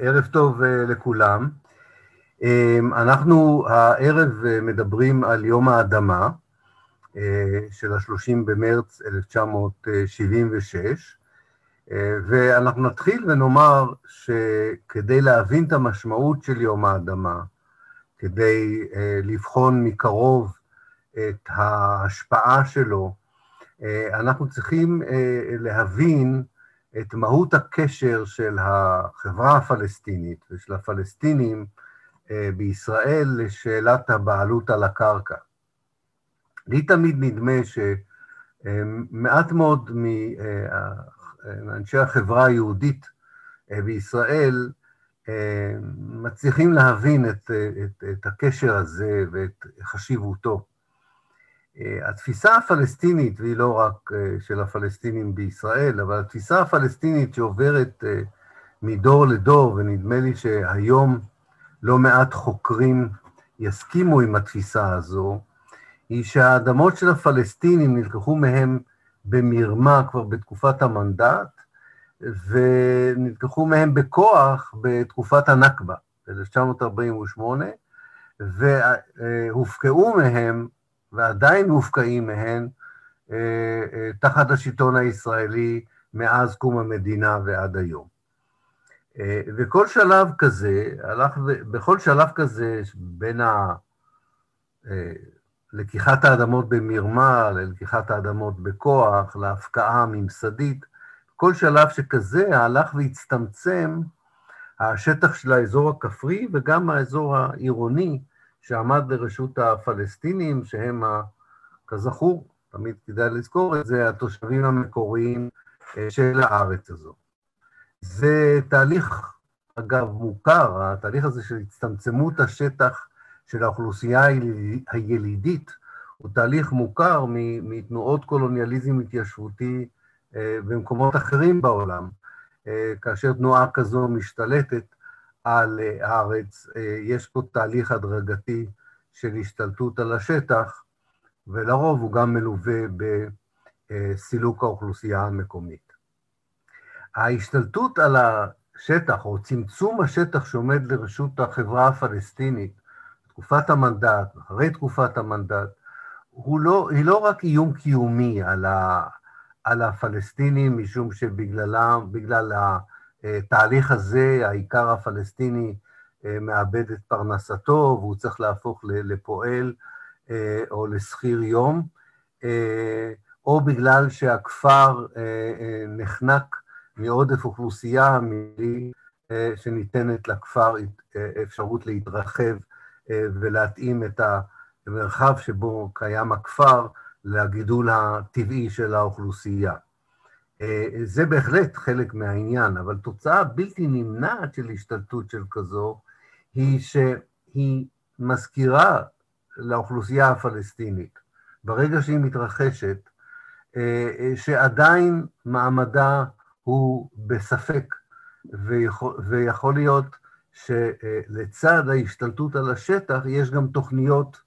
ערב טוב לכולם. אנחנו הערב מדברים על יום האדמה של ה-30 במרץ 1976, ואנחנו נתחיל ונאמר שכדי להבין את המשמעות של יום האדמה, כדי לבחון מקרוב את ההשפעה שלו, אנחנו צריכים להבין את מהות הקשר של החברה הפלסטינית ושל הפלסטינים בישראל לשאלת הבעלות על הקרקע. לי תמיד נדמה שמעט מאוד מאנשי החברה היהודית בישראל מצליחים להבין את, את, את הקשר הזה ואת חשיבותו. התפיסה הפלסטינית, והיא לא רק של הפלסטינים בישראל, אבל התפיסה הפלסטינית שעוברת מדור לדור, ונדמה לי שהיום לא מעט חוקרים יסכימו עם התפיסה הזו, היא שהאדמות של הפלסטינים נלקחו מהם במרמה כבר בתקופת המנדט, ונלקחו מהם בכוח בתקופת הנכבה, ב-1948, והופקעו מהם ועדיין מופקעים מהן תחת השלטון הישראלי מאז קום המדינה ועד היום. וכל שלב כזה, הלך, בכל שלב כזה בין ה... לקיחת האדמות במרמה, ללקיחת האדמות בכוח, להפקעה ממסדית, כל שלב שכזה הלך והצטמצם השטח של האזור הכפרי וגם האזור העירוני שעמד לרשות הפלסטינים, שהם, כזכור, תמיד כדאי לזכור את זה, התושבים המקוריים של הארץ הזו. זה תהליך, אגב, מוכר, התהליך הזה של הצטמצמות השטח של האוכלוסייה הילידית, הוא תהליך מוכר מתנועות קולוניאליזם התיישבותי במקומות אחרים בעולם. כאשר תנועה כזו משתלטת על הארץ, יש פה תהליך הדרגתי של השתלטות על השטח, ולרוב הוא גם מלווה בסילוק האוכלוסייה המקומית. ההשתלטות על השטח, או צמצום השטח שעומד לרשות החברה הפלסטינית, תקופת המנדט, אחרי תקופת המנדט, הוא לא, היא לא רק איום קיומי על, ה, על הפלסטינים, משום שבגללם, בגלל התהליך הזה, העיקר הפלסטיני מאבד את פרנסתו, והוא צריך להפוך לפועל או לשכיר יום, או בגלל שהכפר נחנק מעודף אוכלוסייה, שניתנת לכפר אפשרות להתרחב ולהתאים את המרחב שבו קיים הכפר לגידול הטבעי של האוכלוסייה. זה בהחלט חלק מהעניין, אבל תוצאה בלתי נמנעת של השתלטות של כזו, היא שהיא מזכירה לאוכלוסייה הפלסטינית, ברגע שהיא מתרחשת, שעדיין מעמדה הוא בספק, ויכול, ויכול להיות שלצד ההשתלטות על השטח, יש גם תוכניות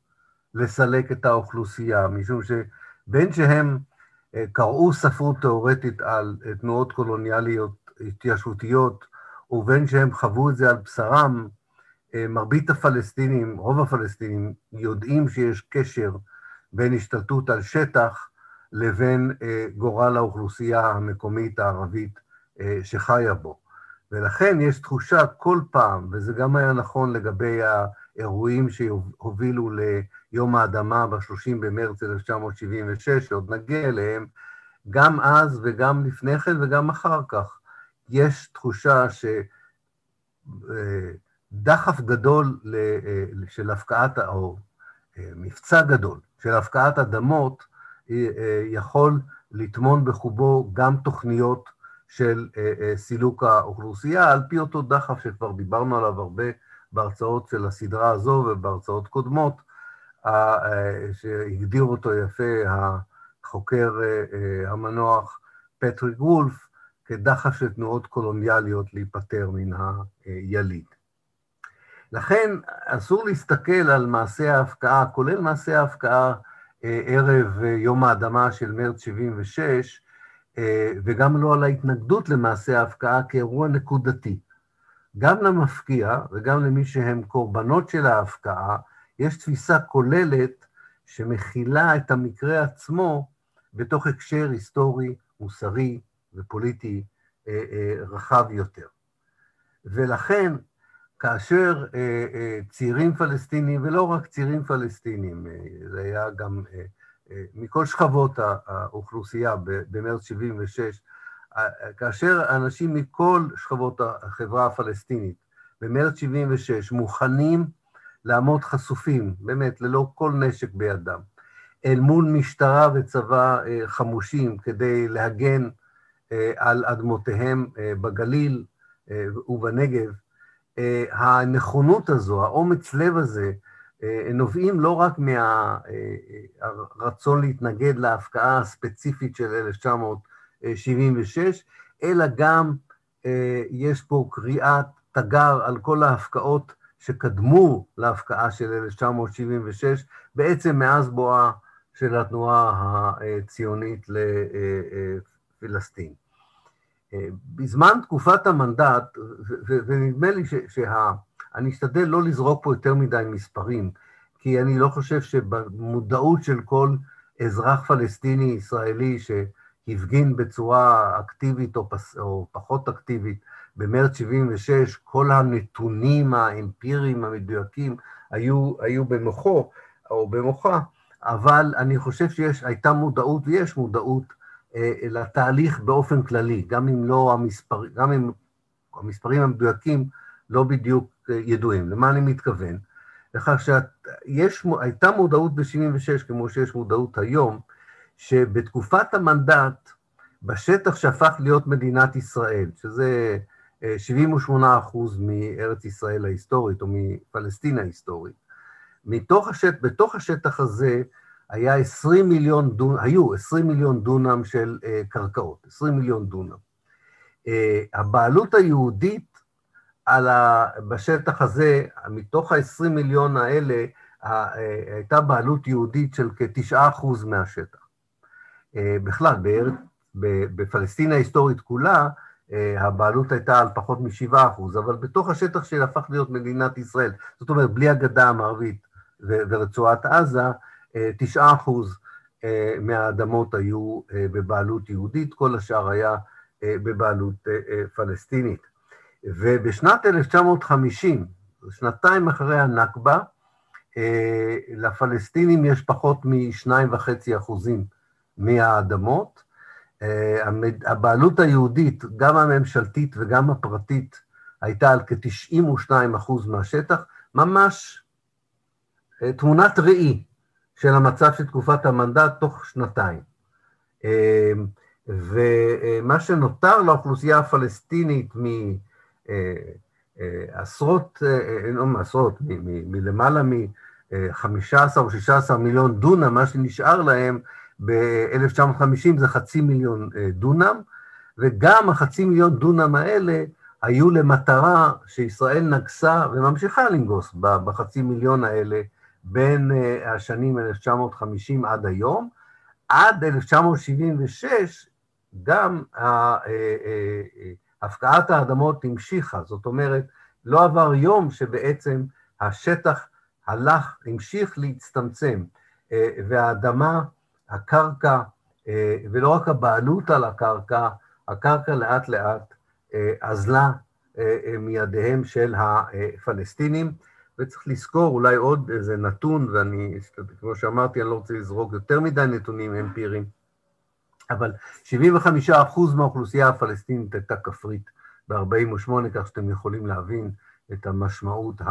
לסלק את האוכלוסייה, משום שבין שהם קראו ספרות תיאורטית על תנועות קולוניאליות התיישבותיות, ובין שהם חוו את זה על בשרם, מרבית הפלסטינים, רוב הפלסטינים, יודעים שיש קשר בין השתלטות על שטח לבין גורל האוכלוסייה המקומית הערבית שחיה בו. ולכן יש תחושה כל פעם, וזה גם היה נכון לגבי האירועים שהובילו ליום האדמה ב-30 במרץ 1976, שעוד נגיע אליהם, גם אז וגם לפני כן וגם אחר כך, יש תחושה שדחף גדול של הפקעת, או מבצע גדול של הפקעת אדמות, יכול לטמון בחובו גם תוכניות של סילוק האוכלוסייה, על פי אותו דחף שכבר דיברנו עליו הרבה בהרצאות של הסדרה הזו ובהרצאות קודמות, שהגדיר אותו יפה החוקר המנוח פטריק וולף, כדחף של תנועות קולוניאליות להיפטר מן היליד. לכן אסור להסתכל על מעשה ההפקעה, כולל מעשה ההפקעה ערב יום האדמה של מרץ 76, וגם לא על ההתנגדות למעשה ההפקעה כאירוע נקודתי. גם למפקיע וגם למי שהם קורבנות של ההפקעה, יש תפיסה כוללת שמכילה את המקרה עצמו בתוך הקשר היסטורי, מוסרי ופוליטי אה, אה, רחב יותר. ולכן, כאשר אה, צעירים פלסטינים, ולא רק צעירים פלסטינים, זה היה גם מכל שכבות האוכלוסייה במרץ 76', כאשר אנשים מכל שכבות החברה הפלסטינית במרץ 76' מוכנים לעמוד חשופים, באמת, ללא כל נשק בידם, אל מול משטרה וצבא חמושים כדי להגן אה, על אדמותיהם אה, בגליל אה, ובנגב, הנכונות הזו, האומץ לב הזה, נובעים לא רק מהרצון להתנגד להפקעה הספציפית של 1976, אלא גם יש פה קריאת תגר על כל ההפקעות שקדמו להפקעה של 1976, בעצם מאז בואה של התנועה הציונית לפלסטין. בזמן תקופת המנדט, ונדמה לי שה... אני אשתדל לא לזרוק פה יותר מדי מספרים, כי אני לא חושב שבמודעות של כל אזרח פלסטיני ישראלי שהפגין בצורה אקטיבית או, פס, או פחות אקטיבית במרץ 76, כל הנתונים האמפיריים המדויקים היו, היו במוחו או במוחה, אבל אני חושב שהייתה מודעות ויש מודעות אה, לתהליך באופן כללי, גם אם לא המספר, גם אם המספרים המדויקים לא בדיוק אה, ידועים. למה אני מתכוון? לכך שהייתה מודעות ב-76, כמו שיש מודעות היום, שבתקופת המנדט, בשטח שהפך להיות מדינת ישראל, שזה 78 אה, אחוז מארץ ישראל ההיסטורית, או מפלסטין ההיסטורית, מתוך השט, בתוך השטח הזה היה 20 מיליון דונם, היו 20 מיליון דונם של uh, קרקעות, 20 מיליון דונם. Uh, הבעלות היהודית על ה, בשטח הזה, מתוך ה-20 מיליון האלה, הייתה בעלות יהודית של כ-9% מהשטח. Uh, בכלל, בארץ, בפלסטין ההיסטורית כולה, הבעלות הייתה על פחות מ-7%, אבל בתוך השטח שהפך להיות מדינת ישראל, זאת אומרת, בלי הגדה המערבית ורצועת עזה, תשעה אחוז אה, מהאדמות היו אה, בבעלות יהודית, כל השאר היה אה, בבעלות פלסטינית. ובשנת 1950, שנתיים אחרי הנכבה, לפלסטינים יש פחות משניים וחצי אחוזים מהאדמות. הבעלות היהודית, גם הממשלתית וגם הפרטית, הייתה על כ-92 אחוז מהשטח, ממש תמונת ראי של המצב של תקופת המנדט תוך שנתיים. אמ, ומה שנותר לאוכלוסייה הפלסטינית מעשרות, אה, אה, לא מעשרות, מלמעלה מ-15 או 16 מיליון דונם, מה שנשאר להם ב-1950 זה חצי מיליון אה, דונם, וגם החצי מיליון דונם האלה היו למטרה שישראל נגסה וממשיכה לנגוס בחצי מיליון האלה בין אה, השנים 1950 עד היום. עד 1976 גם אה, הפקעת האדמות המשיכה, זאת אומרת, לא עבר יום שבעצם השטח הלך, המשיך להצטמצם, והאדמה, הקרקע, ולא רק הבעלות על הקרקע, הקרקע לאט לאט אזלה מידיהם של הפלסטינים. וצריך לזכור אולי עוד איזה נתון, ואני, כמו שאמרתי, אני לא רוצה לזרוק יותר מדי נתונים אמפיריים, אבל 75% מהאוכלוסייה הפלסטינית הייתה כפרית ב-48', כך שאתם יכולים להבין את המשמעות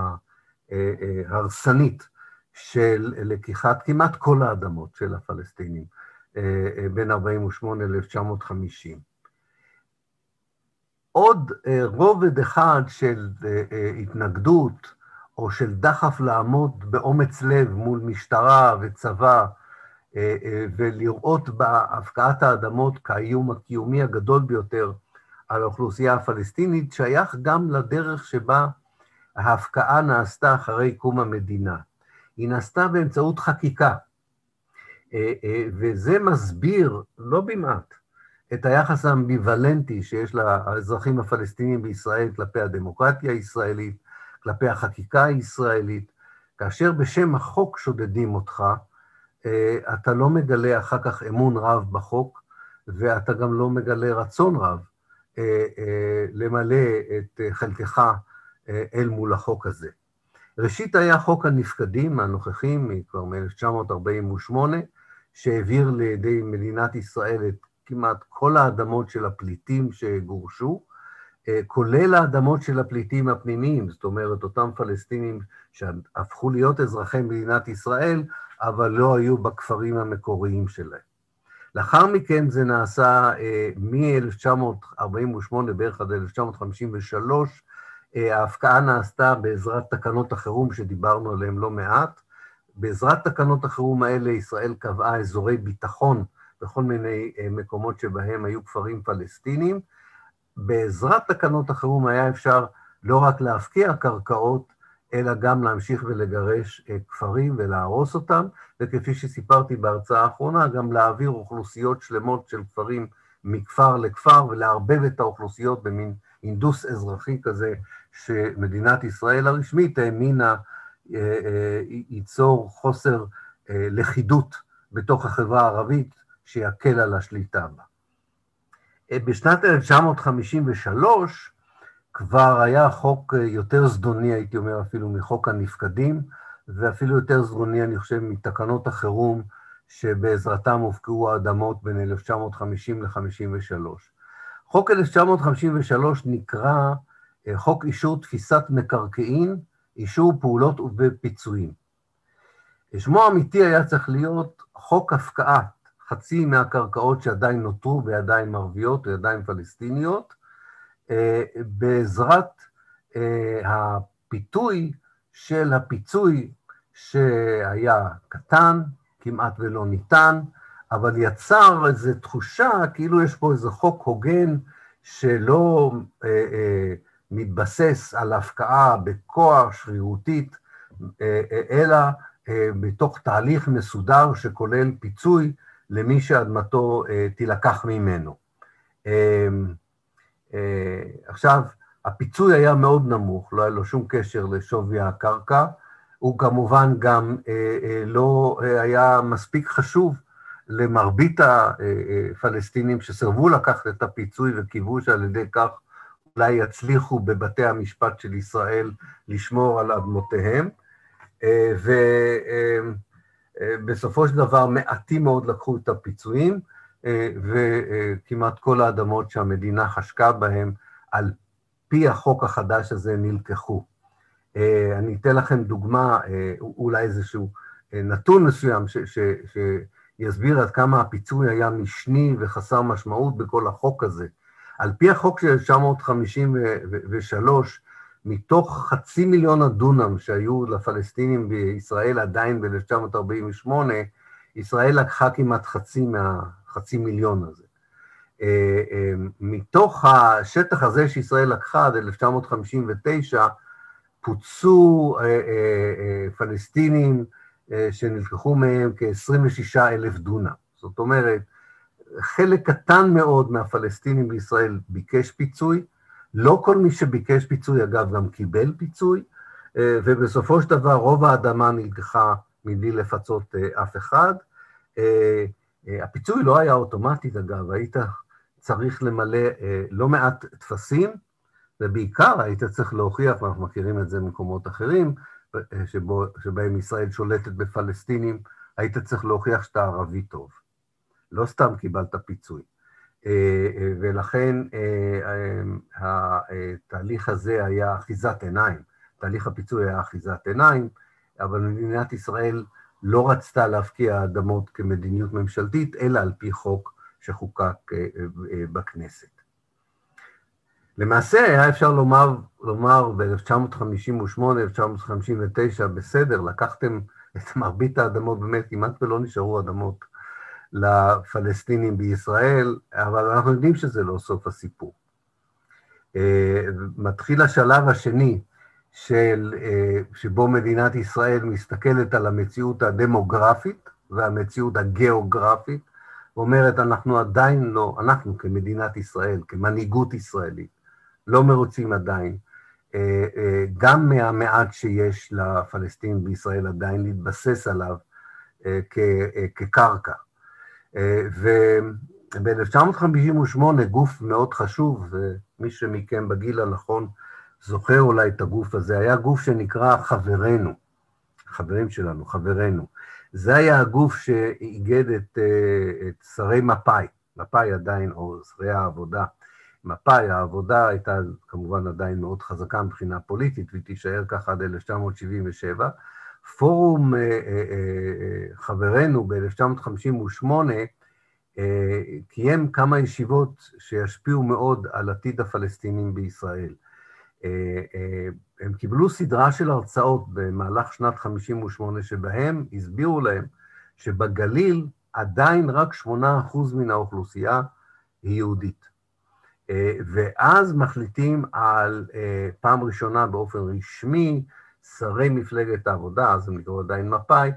ההרסנית של לקיחת כמעט כל האדמות של הפלסטינים בין 48' ל-1950. עוד רובד אחד של התנגדות, או של דחף לעמוד באומץ לב מול משטרה וצבא, אה, אה, ולראות בהפקעת האדמות כאיום הקיומי הגדול ביותר על האוכלוסייה הפלסטינית, שייך גם לדרך שבה ההפקעה נעשתה אחרי קום המדינה. היא נעשתה באמצעות חקיקה, אה, וזה מסביר, לא במעט, את היחס האמביוולנטי שיש לאזרחים הפלסטינים בישראל כלפי הדמוקרטיה הישראלית, כלפי החקיקה הישראלית, כאשר בשם החוק שודדים אותך, אה, אתה לא מגלה אחר כך אמון רב בחוק, ואתה גם לא מגלה רצון רב אה, אה, למלא את חלקך אל מול החוק הזה. ראשית היה חוק הנפקדים הנוכחים, כבר מ-1948, שהעביר לידי מדינת ישראל את כמעט כל האדמות של הפליטים שגורשו, כולל האדמות של הפליטים הפנימיים, זאת אומרת, אותם פלסטינים שהפכו להיות אזרחי מדינת ישראל, אבל לא היו בכפרים המקוריים שלהם. לאחר מכן זה נעשה אה, מ-1948 בערך עד 1953, אה, ההפקעה נעשתה בעזרת תקנות החירום שדיברנו עליהן לא מעט. בעזרת תקנות החירום האלה ישראל קבעה אזורי ביטחון בכל מיני אה, מקומות שבהם היו כפרים פלסטינים. בעזרת תקנות החירום היה אפשר לא רק להפקיע קרקעות, אלא גם להמשיך ולגרש אה, כפרים ולהרוס אותם, וכפי שסיפרתי בהרצאה האחרונה, גם להעביר אוכלוסיות שלמות של כפרים מכפר לכפר ולערבב את האוכלוסיות במין אינדוס אזרחי כזה, שמדינת ישראל הרשמית האמינה אה, אה, ייצור חוסר לכידות בתוך החברה הערבית, שיקל על השליטה בה. בשנת 1953, כבר היה חוק אה, יותר זדוני, הייתי אומר, אפילו מחוק הנפקדים, ואפילו יותר זדוני, אני חושב, מתקנות החירום שבעזרתם הופקעו האדמות בין 1950 ל-53. חוק 1953 נקרא אה, חוק אישור תפיסת מקרקעין, אישור פעולות ובפיצויים. שמו האמיתי היה צריך להיות חוק הפקעת חצי מהקרקעות שעדיין נותרו בידיים ערביות או ידיים פלסטיניות, אה, בעזרת אה, הפיתוי של הפיצוי שהיה קטן, כמעט ולא ניתן, אבל יצר איזו תחושה כאילו יש פה איזה חוק הוגן שלא אה, אה, מתבסס על הפקעה בכוח שרירותית, אה, אלא אה, בתוך תהליך מסודר שכולל פיצוי למי שאדמתו אה, תילקח ממנו. אה, אה, עכשיו, הפיצוי היה מאוד נמוך, לא היה לו שום קשר לשווי הקרקע, הוא כמובן גם אה, אה, לא היה מספיק חשוב למרבית הפלסטינים שסירבו לקחת את הפיצוי וקיוו שעל ידי כך אולי יצליחו בבתי המשפט של ישראל לשמור על אדמותיהם. ובסופו של דבר מעטים מאוד לקחו את הפיצויים, וכמעט כל האדמות שהמדינה חשקה בהן, על פי החוק החדש הזה, נלקחו. אה, אני אתן לכם דוגמה, אה, אולי איזשהו אה, נתון מסוים ש, ש, שיסביר עד כמה הפיצוי היה משני וחסר משמעות בכל החוק הזה. על פי החוק של 1953, מתוך חצי מיליון הדונם שהיו לפלסטינים בישראל עדיין ב-1948, ישראל לקחה כמעט חצי מה, חצי מיליון הזה. אה, אה, מתוך השטח הזה שישראל לקחה עד 1959, פוצו אה, פלסטינים שנלקחו מהם כ-26 אלף דונם. זאת אומרת, חלק קטן מאוד מהפלסטינים בישראל ביקש פיצוי, לא כל מי שביקש פיצוי, אגב, גם קיבל פיצוי, ובסופו של דבר רוב האדמה נלקחה מבלי לפצות אף אחד. אה, הפיצוי לא היה אוטומטית, אגב, היית צריך למלא אה, לא מעט טפסים, ובעיקר היית צריך להוכיח, ואנחנו מכירים את זה ממקומות אחרים, אה, שבו, שבהם ישראל שולטת בפלסטינים, היית צריך להוכיח שאתה ערבי טוב. לא סתם קיבלת פיצוי. ולכן התהליך הזה היה אחיזת עיניים. תהליך הפיצוי היה אחיזת עיניים, אבל מדינת ישראל לא רצתה להפקיע אדמות כמדיניות ממשלתית, אלא על פי חוק שחוקק אה, אה, בכנסת. למעשה היה אפשר לומר, לומר ב-1958, 1959, בסדר, לקחתם את מרבית האדמות, באמת כמעט ולא נשארו אדמות לפלסטינים בישראל, אבל אנחנו יודעים שזה לא סוף הסיפור. אה, מתחיל השלב השני, של, אה, שבו מדינת ישראל מסתכלת על המציאות הדמוגרפית והמציאות הגיאוגרפית, ואומרת, אנחנו עדיין לא, אנחנו כמדינת ישראל, כמנהיגות ישראלית, לא מרוצים עדיין, אה, גם מהמעט שיש לפלסטינים בישראל עדיין להתבסס עליו כקרקע. וב-1958 גוף מאוד חשוב, ומי שמכם בגיל הנכון זוכר אולי את הגוף הזה, היה גוף שנקרא חברנו, חברים שלנו, חברינו. זה היה הגוף שאיגד את, את שרי מפא"י, מפא"י עדיין, או שרי העבודה, מפא"י, העבודה הייתה כמובן עדיין מאוד חזקה מבחינה פוליטית, והיא תישאר ככה עד 1977. פורום אה, אה, אה, חברנו ב-1958 קיים כמה ישיבות שישפיעו מאוד על עתיד הפלסטינים בישראל. הם קיבלו סדרה של הרצאות במהלך שנת 58' שבהם הסבירו להם שבגליל עדיין רק 8% מן האוכלוסייה היא יהודית. ואז מחליטים על, פעם ראשונה באופן רשמי, שרי מפלגת העבודה, אז הם נקראו עדיין מפא"י,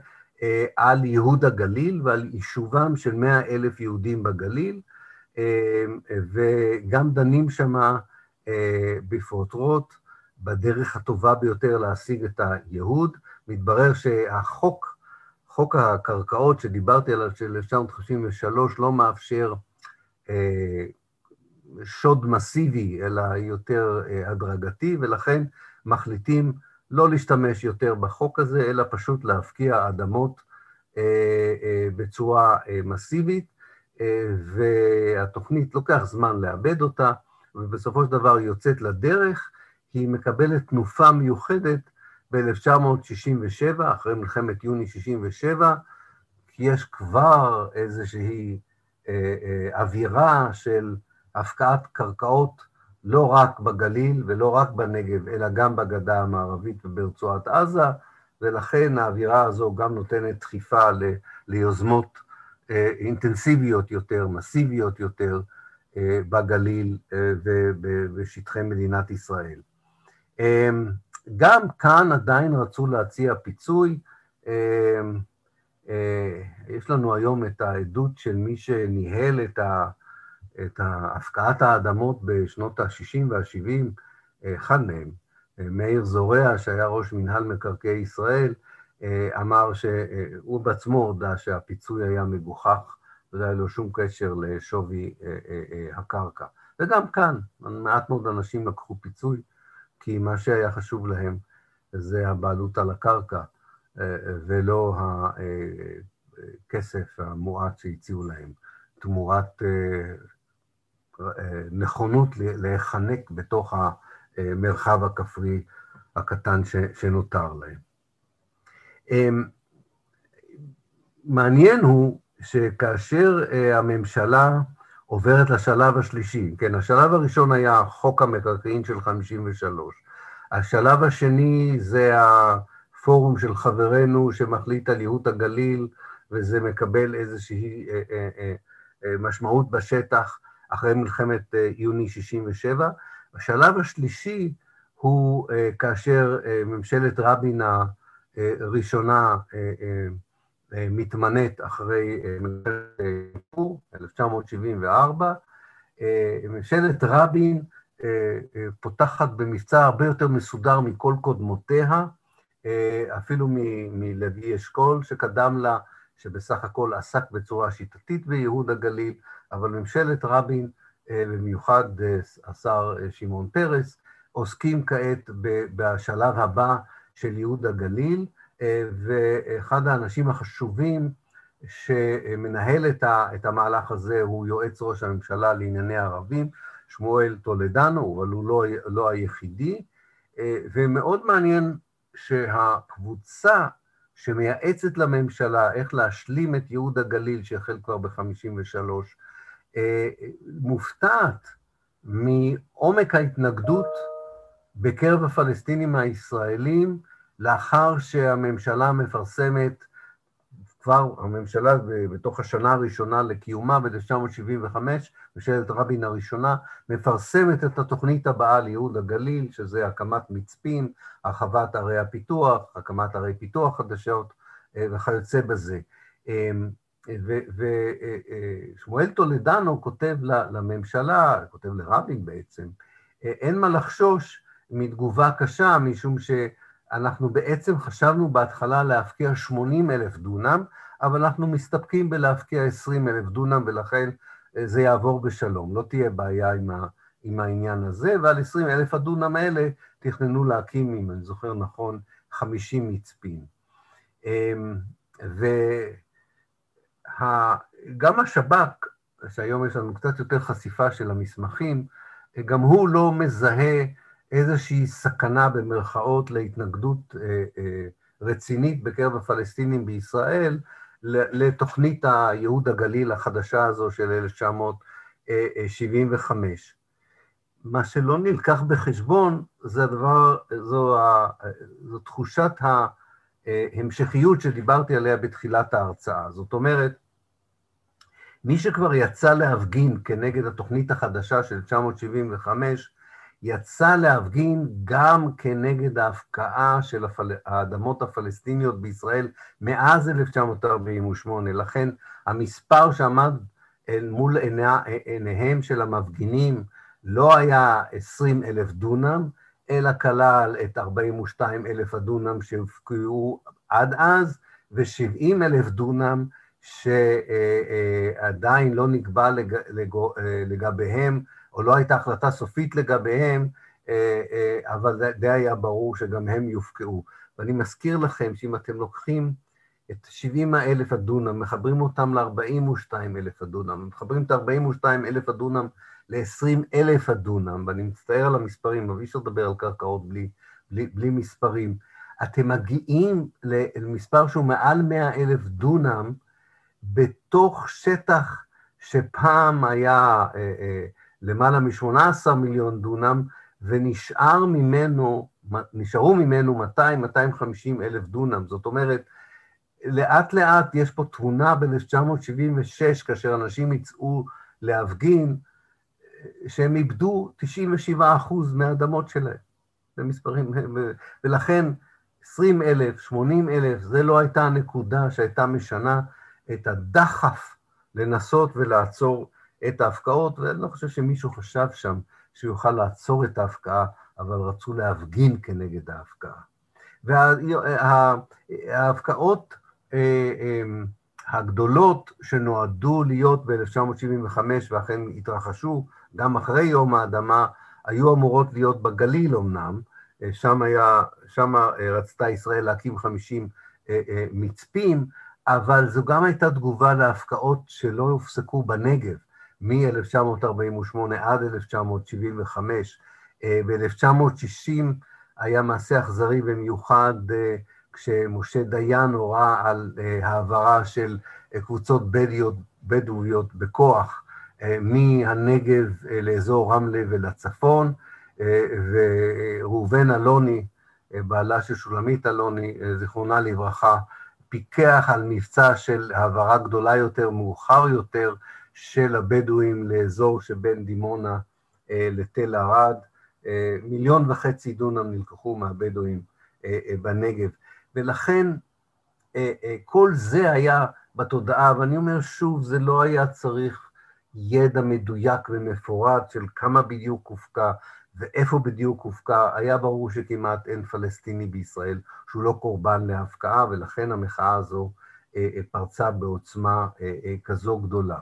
אה, על ייהוד הגליל ועל יישובם של מאה אלף יהודים בגליל, וגם דנים שמה בפרוטרוט בדרך הטובה ביותר להשיג את הייהוד. מתברר שהחוק, חוק הקרקעות שדיברתי עליו של 1953, לא מאפשר שוד מסיבי, אלא יותר אה, הדרגתי, ולכן מחליטים לא להשתמש יותר בחוק הזה, אלא פשוט להפקיע אדמות אה, אה, בצורה מסיבית, והתוכנית לוקח זמן לאבד אותה, ובסופו של דבר יוצאת לדרך, היא מקבלת תנופה מיוחדת ב-1967, אחרי מלחמת יוני 67, כי יש כבר איזושהי אווירה של הפקעת קרקעות לא רק בגליל ולא רק בנגב, אלא גם בגדה המערבית וברצועת עזה, ולכן האווירה הזו גם נותנת דחיפה ל, ליוזמות אה, אינטנסיביות יותר, מסיביות יותר, אה, בגליל אה, ובשטחי מדינת ישראל. אה, גם כאן עדיין רצו להציע פיצוי. אה, אה, יש לנו היום את העדות של מי שניהל את ה... את הפקעת האדמות בשנות ה-60 וה-70, אחד מהם, מאיר זורע, שהיה ראש מינהל מקרקעי ישראל, אמר שהוא בעצמו הודה שהפיצוי היה מגוחך, ולא היה לו שום קשר לשווי הקרקע. וגם כאן, מעט מאוד אנשים לקחו פיצוי, כי מה שהיה חשוב להם זה הבעלות על הקרקע, ולא הכסף המועט שהציעו להם, תמורת נכונות להיחנק בתוך המרחב הכפרי הקטן שנותר להם. אמ, מעניין הוא שכאשר אה, הממשלה עוברת לשלב השלישי, כן, השלב הראשון היה חוק המקרקעין של 53, השלב השני זה הפורום של חברנו שמחליט על ייהוד הגליל, וזה מקבל איזושהי אה, אה, משמעות בשטח, אחרי מלחמת אה, יוני 67. השלב השלישי הוא אה, כאשר אה, ממשלת רבין הראשונה מתמנית אחרי מלחמת 1974. ממשלת רבין פותחת במבצע הרבה יותר מסודר מכל קודמותיה, אפילו מלוי אשכול שקדם לה, שבסך הכל עסק בצורה שיטתית בייהוד הגליל, אבל ממשלת רבין, אה, במיוחד אה, השר אה, שמעון פרס, עוסקים כעת בשלב הבא של ייהוד הגליל, ואחד האנשים החשובים שמנהל את המהלך הזה הוא יועץ ראש הממשלה לענייני ערבים, שמואל טולדנו, אבל הוא לא, לא היחידי, ומאוד מעניין שהקבוצה שמייעצת לממשלה איך להשלים את ייהוד הגליל שהחל כבר ב-53', אה, מופתעת מעומק ההתנגדות בקרב הפלסטינים הישראלים לאחר שהממשלה מפרסמת, כבר הממשלה בתוך השנה הראשונה לקיומה ב-1975, ממשלת רבין הראשונה, מפרסמת את התוכנית הבאה לייעוד הגליל, שזה הקמת מצפים, הרחבת ערי הפיתוח, הקמת ערי פיתוח חדשות אה, וכיוצא בזה. אה, ושמואל טולדנו כותב לממשלה, כותב לרבין בעצם, אין מה לחשוש מתגובה קשה, משום שאנחנו בעצם חשבנו בהתחלה להפקיע 80 אלף דונם, אבל אנחנו מסתפקים בלהפקיע 20 אלף דונם, ולכן זה יעבור בשלום, לא תהיה בעיה עם, ה, עם העניין הזה, ועל 20 אלף הדונם האלה תכננו להקים, אם אני זוכר נכון, 50 מצפים. אמ, וגם השב"כ, שהיום יש לנו קצת יותר חשיפה של המסמכים, גם הוא לא מזהה איזושהי סכנה במרכאות להתנגדות אה, אה, רצינית בקרב הפלסטינים בישראל לתוכנית הייהוד הגליל החדשה הזו של 1975. מה שלא נלקח בחשבון זה הדבר, זו, זו תחושת ההמשכיות שדיברתי עליה בתחילת ההרצאה. זאת אומרת, מי שכבר יצא להפגין כנגד התוכנית החדשה של 1975, יצא להפגין גם כנגד ההפקעה של הפל... האדמות הפלסטיניות בישראל מאז 1948. לכן המספר שעמד אל מול עיני... עיניהם של המפגינים לא היה 20 אלף דונם, אלא כלל את 42 אלף הדונם שהופקעו עד אז, ו-70 אלף דונם שעדיין לא נקבע לג... לג... לגביהם או לא הייתה החלטה סופית לגביהם, אה, אה, אבל די היה ברור שגם הם יופקעו. ואני מזכיר לכם שאם אתם לוקחים את 70 אלף הדונם, מחברים אותם ל-42 אלף הדונם, מחברים את 42 אלף הדונם ל-20 אלף הדונם, ואני מצטער על המספרים, אבל אי אפשר לדבר על קרקעות בלי, בלי, בלי מספרים. אתם מגיעים למספר שהוא מעל 100 אלף דונם בתוך שטח שפעם היה אה, אה, למעלה מ-18 מיליון דונם, ונשאר ממנו, נשארו ממנו 200-250 אלף דונם. זאת אומרת, לאט לאט יש פה תמונה ב-1976, כאשר אנשים יצאו להפגין, שהם איבדו 97 אחוז מהאדמות שלהם. זה מספרים, ולכן 20 אלף, 80 אלף, זה לא הייתה הנקודה שהייתה משנה את הדחף לנסות ולעצור את ההפקעות, ואני לא חושב שמישהו חשב שם שהוא יוכל לעצור את ההפקעה, אבל רצו להפגין כנגד ההפקעה. וההפקעות אה, אה, הגדולות שנועדו להיות ב-1975 ואכן התרחשו גם אחרי יום האדמה, היו אמורות להיות בגליל אמנם, אה, שם, היה, שם רצתה ישראל להקים 50 מצפים, אבל זו גם הייתה תגובה להפקעות שלא הופסקו בנגב. מ-1948 עד 1975. אה, ב-1960 היה מעשה אכזרי במיוחד אה, כשמשה דיין הורה על אה, העברה של קבוצות בדואיות, בדואיות בכוח מהנגב לאזור רמלה ולצפון, וראובן אלוני, בעלה של שולמית אלוני, זיכרונה לברכה, פיקח על מבצע של העברה גדולה יותר, מאוחר יותר, של הבדואים לאזור שבין דימונה אה, לתל ערד. אה, מיליון וחצי דונם נלקחו מהבדואים אה, בנגב. ולכן כל זה היה בתודעה, ואני אומר שוב, זה לא היה צריך ידע מדויק ומפורט של כמה בדיוק הופקע ואיפה בדיוק הופקע. היה ברור שכמעט אין פלסטיני בישראל שהוא לא קורבן להפקעה, ולכן המחאה הזו פרצה בעוצמה כזו גדולה.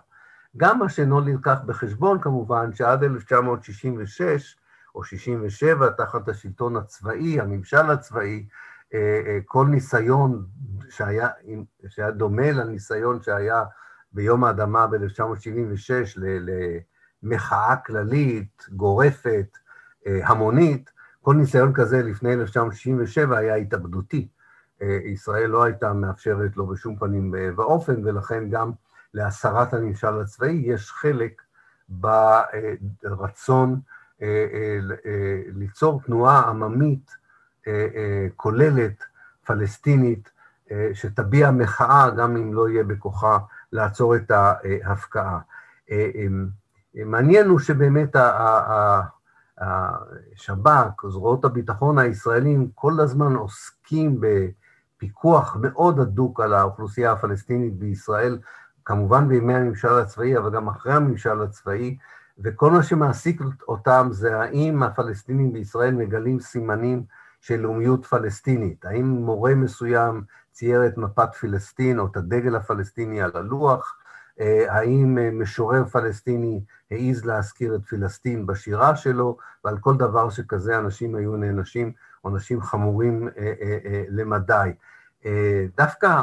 גם מה שאינו נלקח בחשבון כמובן, שעד 1966 או 67, תחת השלטון הצבאי, הממשל הצבאי, אה, אה, כל ניסיון שהיה, שהיה דומה לניסיון שהיה ביום האדמה ב-1976 למחאה כללית, גורפת, אה, המונית, כל ניסיון כזה לפני 1967 היה התאבדותי. ישראל לא הייתה מאפשרת לו בשום פנים ואופן, ולכן גם להסרת הממשל הצבאי, יש חלק ברצון אה, אה, אה, ליצור תנועה עממית כוללת, פלסטינית, שתביע מחאה, גם אם לא יהיה בכוחה לעצור את ההפקעה. מעניין הוא שבאמת השב"כ, זרועות הביטחון הישראלים, כל הזמן עוסקים בפיקוח מאוד הדוק על האוכלוסייה הפלסטינית בישראל, כמובן בימי הממשל הצבאי, אבל גם אחרי הממשל הצבאי, וכל מה שמעסיק אותם זה האם הפלסטינים בישראל מגלים סימנים של לאומיות פלסטינית, האם מורה מסוים צייר את מפת פלסטין או את הדגל הפלסטיני על הלוח, האם אה, משורר פלסטיני העז להזכיר את פלסטין בשירה שלו, ועל כל דבר שכזה אנשים היו נענשים, עונשים חמורים אה, למדי. דווקא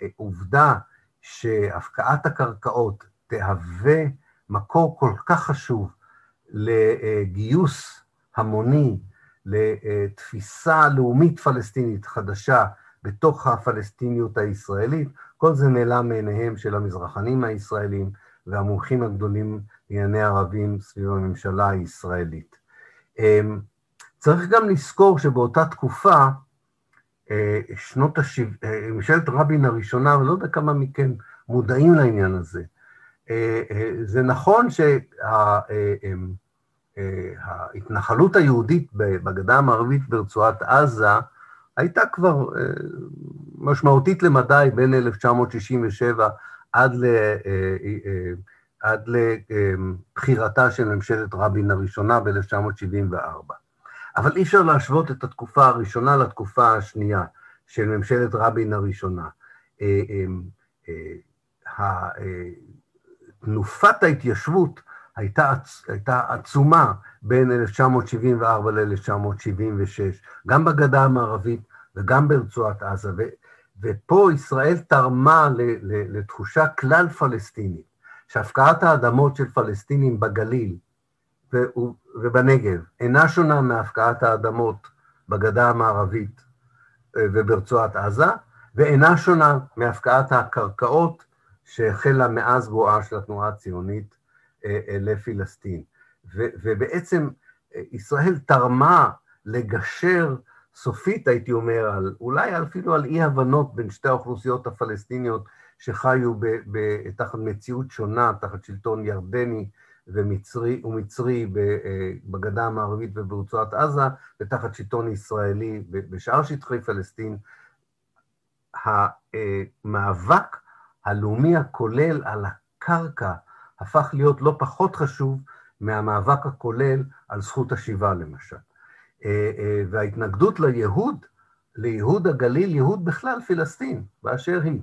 העובדה שהפקעת הקרקעות תהווה מקור כל כך חשוב לגיוס המוני, לתפיסה לאומית פלסטינית חדשה בתוך הפלסטיניות הישראלית, כל זה נעלם מעיניהם של המזרחנים הישראלים והמומחים הגדולים לענייני ערבים סביב הממשלה הישראלית. אמ, צריך גם לזכור שבאותה תקופה, אה, שנות ה-70, אה, ממשלת רבין הראשונה, ואני לא יודע כמה מכם מודעים לעניין הזה, אה, זה נכון שההתנחלות היהודית בגדה המערבית ברצועת עזה הייתה כבר משמעותית למדי בין 1967 עד, ל, אה, אה, לבחירתה של ממשלת רבין הראשונה ב-1974. אבל אי אפשר להשוות את התקופה הראשונה לתקופה השנייה של ממשלת רבין הראשונה. אה, תנופת ההתיישבות הייתה, הייתה עצומה בין 1974 ל-1976, גם בגדה המערבית וגם ברצועת עזה, ו, ופה ישראל תרמה ל, ל, לתחושה כלל פלסטינית, שהפקעת האדמות של פלסטינים בגליל ו, ובנגב אינה שונה מהפקעת האדמות בגדה המערבית אה, וברצועת עזה, ואינה שונה מהפקעת הקרקעות שהחלה מאז בואה של התנועה הציונית אה, אה, לפלסטין. ובעצם ישראל תרמה לגשר סופית, הייתי אומר, על, אולי אפילו על אי-הבנות בין שתי האוכלוסיות הפלסטיניות שחיו ב, ב, תחת מציאות שונה, תחת שלטון ירדני ומצרי, ומצרי בגדה המערבית וברצועת עזה, ותחת שלטון ישראלי בשאר שטחי פלסטין. המאבק הלאומי הכולל על הקרקע הפך להיות לא פחות חשוב מהמאבק הכולל על זכות השיבה, למשל. אה, אה, וההתנגדות ליהוד, ליהוד הגליל, יהוד בכלל פלסטין, באשר היא,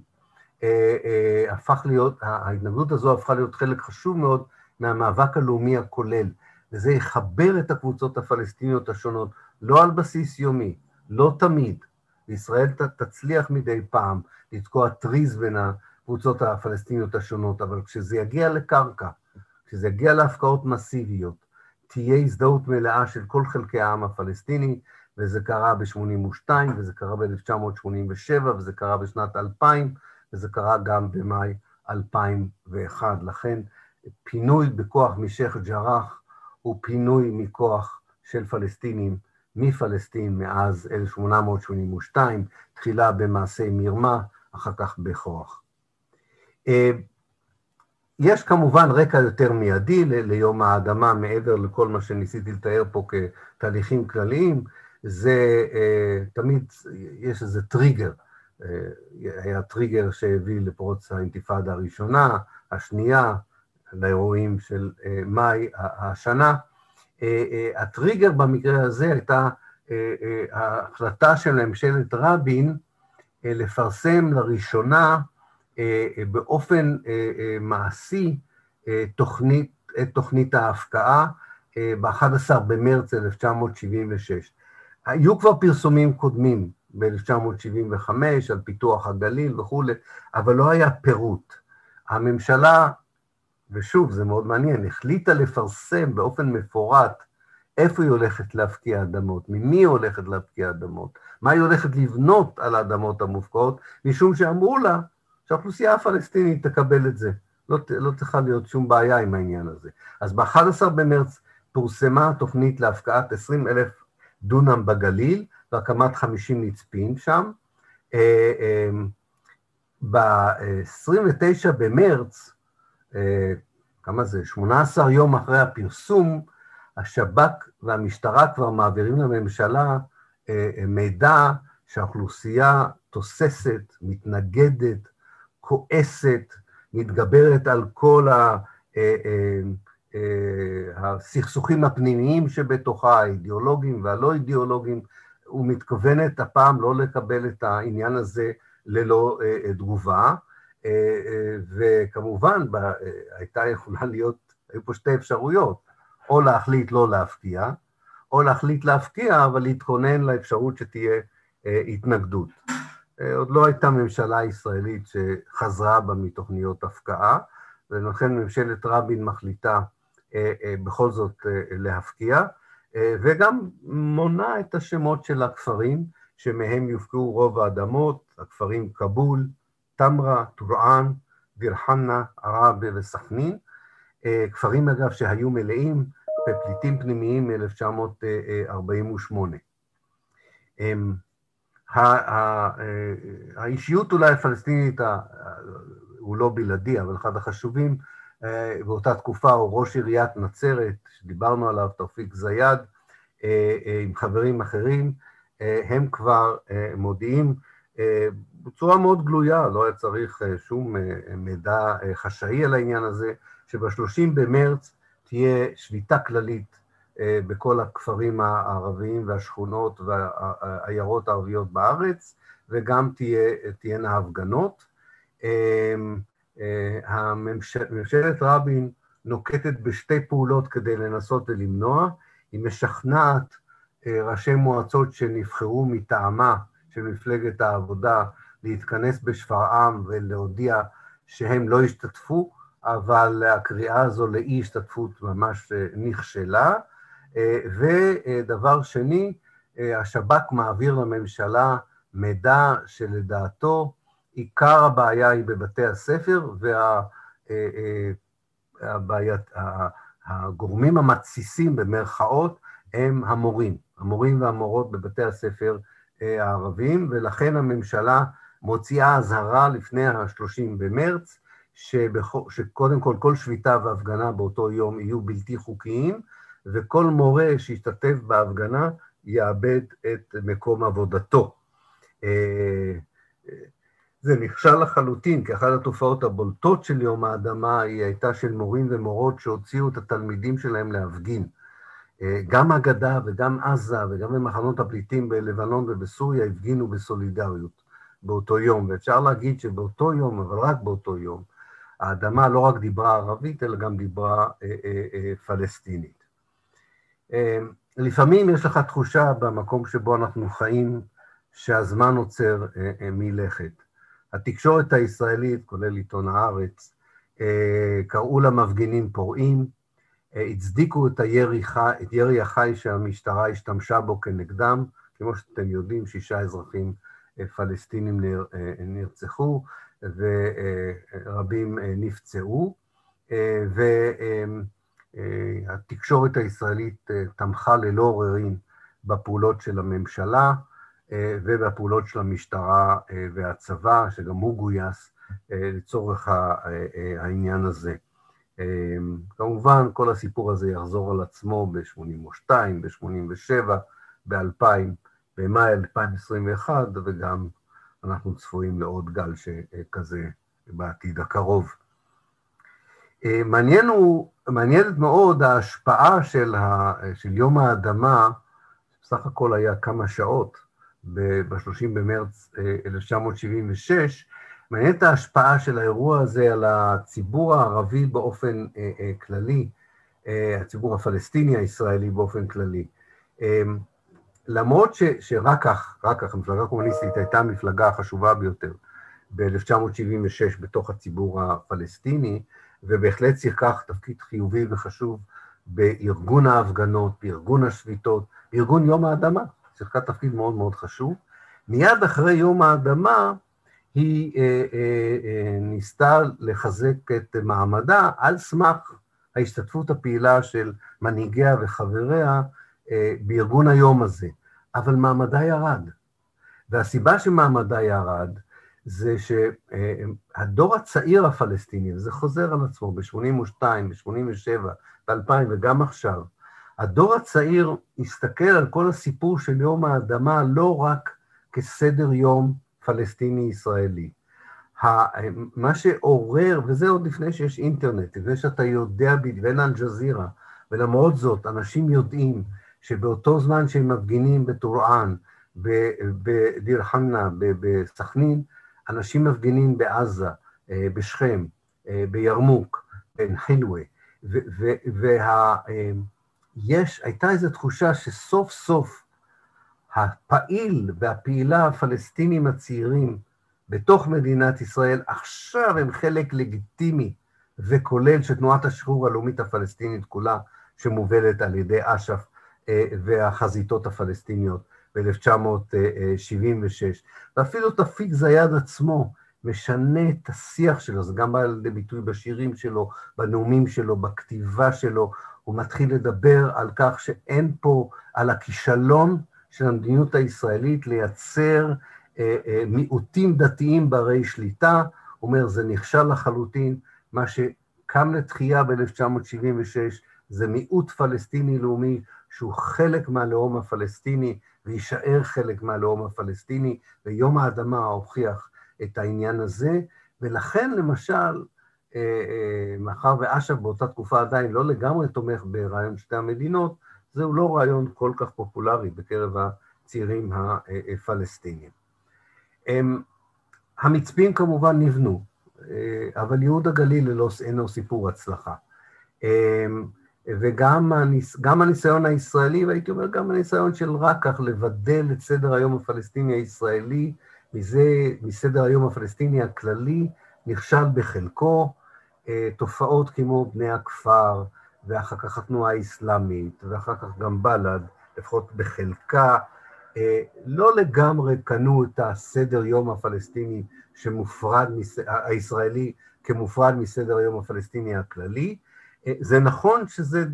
אה, הפך להיות, ההתנגדות הזו הפכה להיות חלק חשוב מאוד מהמאבק הלאומי הכולל, וזה יחבר את הקבוצות הפלסטיניות השונות, לא על בסיס יומי, לא תמיד. וישראל תצליח מדי פעם לתקוע טריז בין הקבוצות הפלסטיניות השונות, אבל כשזה יגיע לקרקע, כשזה יגיע להפקעות מסיביות, תהיה הזדהות מלאה של כל חלקי העם הפלסטיני, וזה קרה ב-82, וזה קרה ב-1987, וזה קרה בשנת 2000, וזה קרה גם במאי 2001. לכן פינוי בכוח משייח' ג'ראח הוא פינוי מכוח של פלסטינים מפלסטין מאז 1882, תחילה במעשי מרמה, אחר כך בכוח. אה, יש כמובן רקע יותר מיידי ליום האדמה, מעבר לכל מה שניסיתי לתאר פה כתהליכים כלליים, זה אה, תמיד, יש איזה טריגר. אה, היה טריגר שהביא לפרוץ האינתיפאדה הראשונה, השנייה, לאירועים של מאי השנה. הטריגר במקרה הזה הייתה ההחלטה של ממשלת רבין לפרסם לראשונה באופן אה, מעשי תוכנית, את תוכנית ההפקעה ב-11 במרץ 1976. היו כבר פרסומים קודמים ב-1975 על פיתוח הגליל וכולי, אבל לא היה פירוט. הממשלה, ושוב, זה מאוד מעניין, החליטה לפרסם באופן מפורט איפה היא הולכת להפקיע אדמות, ממי היא הולכת להפקיע אדמות, מה היא הולכת לבנות על האדמות המופקעות, משום שאמרו לה, שהאוכלוסייה הפלסטינית תקבל את זה. לא, לא צריכה להיות שום בעיה עם העניין הזה. אז ב-11 במרץ פורסמה תוכנית להפקעת 20 אלף דונם בגליל והקמת 50 נצפים שם. אה, אה, ב-29 במרץ, אה, כמה זה? 18 יום אחרי הפרסום, השב"כ והמשטרה כבר מעבירים לממשלה מידע שהאוכלוסייה תוססת, מתנגדת, כועסת, מתגברת על כל ה... הסכסוכים הפנימיים שבתוכה, האידיאולוגיים והלא אידיאולוגיים, ומתכוונת הפעם לא לקבל את העניין הזה ללא תגובה. וכמובן, הייתה יכולה להיות, היו פה שתי אפשרויות, או להחליט לא להפקיע, או להחליט להפקיע, אבל להתכונן לאפשרות שתהיה התנגדות. עוד לא הייתה ממשלה ישראלית שחזרה בה מתוכניות הפקעה, ולכן ממשלת רבין מחליטה בכל זאת להפקיע, וגם מונה את השמות של הכפרים שמהם יופקעו רוב האדמות, הכפרים כבול, תמרה, טורען, דיר חנא, עראבה וסכנין, כפרים אגב שהיו מלאים בפליטים פנימיים מ-1948. האישיות אולי הפלסטינית, הוא לא בלעדי, אבל אחד החשובים באותה תקופה הוא ראש עיריית נצרת, שדיברנו עליו, תאופיק זיאד, עם חברים אחרים, הם כבר מודיעים בצורה מאוד גלויה, לא היה צריך שום מידע חשאי על העניין הזה, שב-30 במרץ תהיה שביתה כללית בכל הכפרים הערביים והשכונות והעיירות הערביות בארץ, וגם תהיינה הפגנות. ממשלת רבין נוקטת בשתי פעולות כדי לנסות ולמנוע, היא משכנעת ראשי מועצות שנבחרו מטעמה של מפלגת העבודה להתכנס בשפרעם ולהודיע שהם לא ישתתפו, אבל הקריאה הזו לאי השתתפות ממש נכשלה. ודבר שני, השב"כ מעביר לממשלה מידע שלדעתו עיקר הבעיה היא בבתי הספר, והגורמים המתסיסים במרכאות הם המורים, המורים והמורות בבתי הספר הערבים, ולכן הממשלה מוציאה אזהרה לפני ה-30 במרץ, שקודם כל כל שביתה והפגנה באותו יום יהיו בלתי חוקיים, וכל מורה שישתתף בהפגנה יאבד את מקום עבודתו. זה נכשל לחלוטין, כי אחת התופעות הבולטות של יום האדמה היא הייתה של מורים ומורות שהוציאו את התלמידים שלהם להפגין. גם הגדה וגם עזה וגם במחנות הפליטים בלבנון ובסוריה הפגינו בסולידריות באותו יום, ואפשר להגיד שבאותו יום, אבל רק באותו יום, האדמה לא רק דיברה ערבית, אלא גם דיברה פלסטינית. לפעמים יש לך תחושה במקום שבו אנחנו חיים, שהזמן עוצר מלכת. התקשורת הישראלית, כולל עיתון הארץ, קראו למפגינים פורעים, הצדיקו את הירי, את ירי החי שהמשטרה השתמשה בו כנגדם, כמו שאתם יודעים, שישה אזרחים פלסטינים נרצחו ורבים נפצעו, והתקשורת הישראלית תמכה ללא עוררין בפעולות של הממשלה ובפעולות של המשטרה והצבא, שגם הוא גויס לצורך העניין הזה. כמובן, כל הסיפור הזה יחזור על עצמו ב-82, ב-87, ב-2000, במאי 2021, וגם אנחנו צפויים לעוד גל שכזה בעתיד הקרוב. מעניין הוא, מעניינת מאוד ההשפעה של, ה, של יום האדמה, בסך הכל היה כמה שעות, ב-30 במרץ 1976, מעניינת ההשפעה של האירוע הזה על הציבור הערבי באופן כללי, הציבור הפלסטיני הישראלי באופן כללי. למרות ש, שרק כך, רק כך, המפלגה הקומוניסטית הייתה המפלגה החשובה ביותר ב-1976 בתוך הציבור הפלסטיני, ובהחלט שיחקה תפקיד חיובי וחשוב בארגון ההפגנות, בארגון השביתות, בארגון יום האדמה, שיחקה תפקיד מאוד מאוד חשוב. מיד אחרי יום האדמה, היא אה, אה, אה, ניסתה לחזק את מעמדה על סמך ההשתתפות הפעילה של מנהיגיה וחבריה אה, בארגון היום הזה. אבל מעמדה ירד. והסיבה שמעמדה ירד זה שהדור הצעיר הפלסטיני, וזה חוזר על עצמו ב-82, ב-87, ב-2000 וגם עכשיו, הדור הצעיר הסתכל על כל הסיפור של יום האדמה לא רק כסדר יום פלסטיני-ישראלי. מה שעורר, וזה עוד לפני שיש אינטרנט, לפני שאתה יודע, ואין אל-ג'זירה, ולמרות זאת, אנשים יודעים שבאותו זמן שהם מפגינים בטורען, בדיר חנא, בסכנין, אנשים מפגינים בעזה, אה, בשכם, אה, בירמוק, בעין חילווה, והייתה איזו תחושה שסוף סוף הפעיל והפעילה הפלסטינים הצעירים בתוך מדינת ישראל, עכשיו הם חלק לגיטימי וכולל של תנועת השחרור הלאומית הפלסטינית כולה, שמובלת על ידי אש"ף אה, והחזיתות הפלסטיניות ב-1976. ואפילו תפיק זיאד עצמו משנה את השיח שלו, זה גם בא לידי ביטוי בשירים שלו, בנאומים שלו, בכתיבה שלו, הוא מתחיל לדבר על כך שאין פה, על הכישלון של המדיניות הישראלית לייצר אה, אה, מיעוטים דתיים ברי שליטה, הוא אומר, זה נכשל לחלוטין, מה שקם לתחייה ב-1976 זה מיעוט פלסטיני לאומי שהוא חלק מהלאום הפלסטיני ויישאר חלק מהלאום הפלסטיני, ויום האדמה הוכיח את העניין הזה, ולכן למשל, אה, מאחר ואש"ף באותה תקופה עדיין לא לגמרי תומך ברעיון שתי המדינות, זהו לא רעיון כל כך פופולרי בקרב הצעירים הפלסטינים. המצפים כמובן נבנו, אה, אבל ייהוד הגליל אינו סיפור הצלחה. וגם הניס, הניסיון הישראלי, והייתי אומר גם הניסיון של רקח לבדל את סדר היום הפלסטיני הישראלי מזה, מסדר היום הפלסטיני הכללי, נכשל בחלקו. אה, תופעות כמו בני הכפר, ואחר כך התנועה האסלאמית, ואחר כך גם בל"ד, לפחות בחלקה, אה, לא לגמרי קנו את הסדר יום הפלסטיני שמופרד, הישראלי כמופרד מסדר היום הפלסטיני הכללי. אה, זה נכון שזה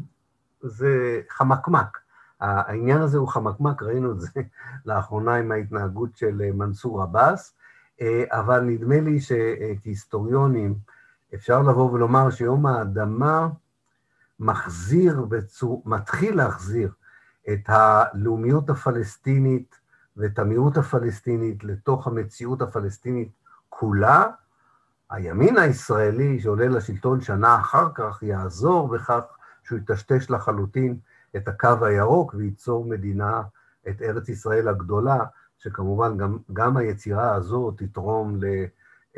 זה חמקמק. העניין הזה הוא חמקמק, ראינו את זה לאחרונה עם ההתנהגות של אה, מנסור עבאס, אבל נדמה לי שכהיסטוריונים אפשר לבוא ולומר שיום האדמה מחזיר, בצור, מתחיל להחזיר את הלאומיות הפלסטינית ואת המיעוט הפלסטינית לתוך המציאות הפלסטינית כולה. הימין הישראלי שעולה לשלטון שנה אחר כך יעזור בכך שהוא יטשטש לחלוטין את הקו הירוק וייצור מדינה, את ארץ ישראל הגדולה, שכמובן גם, גם היצירה הזו תתרום ל,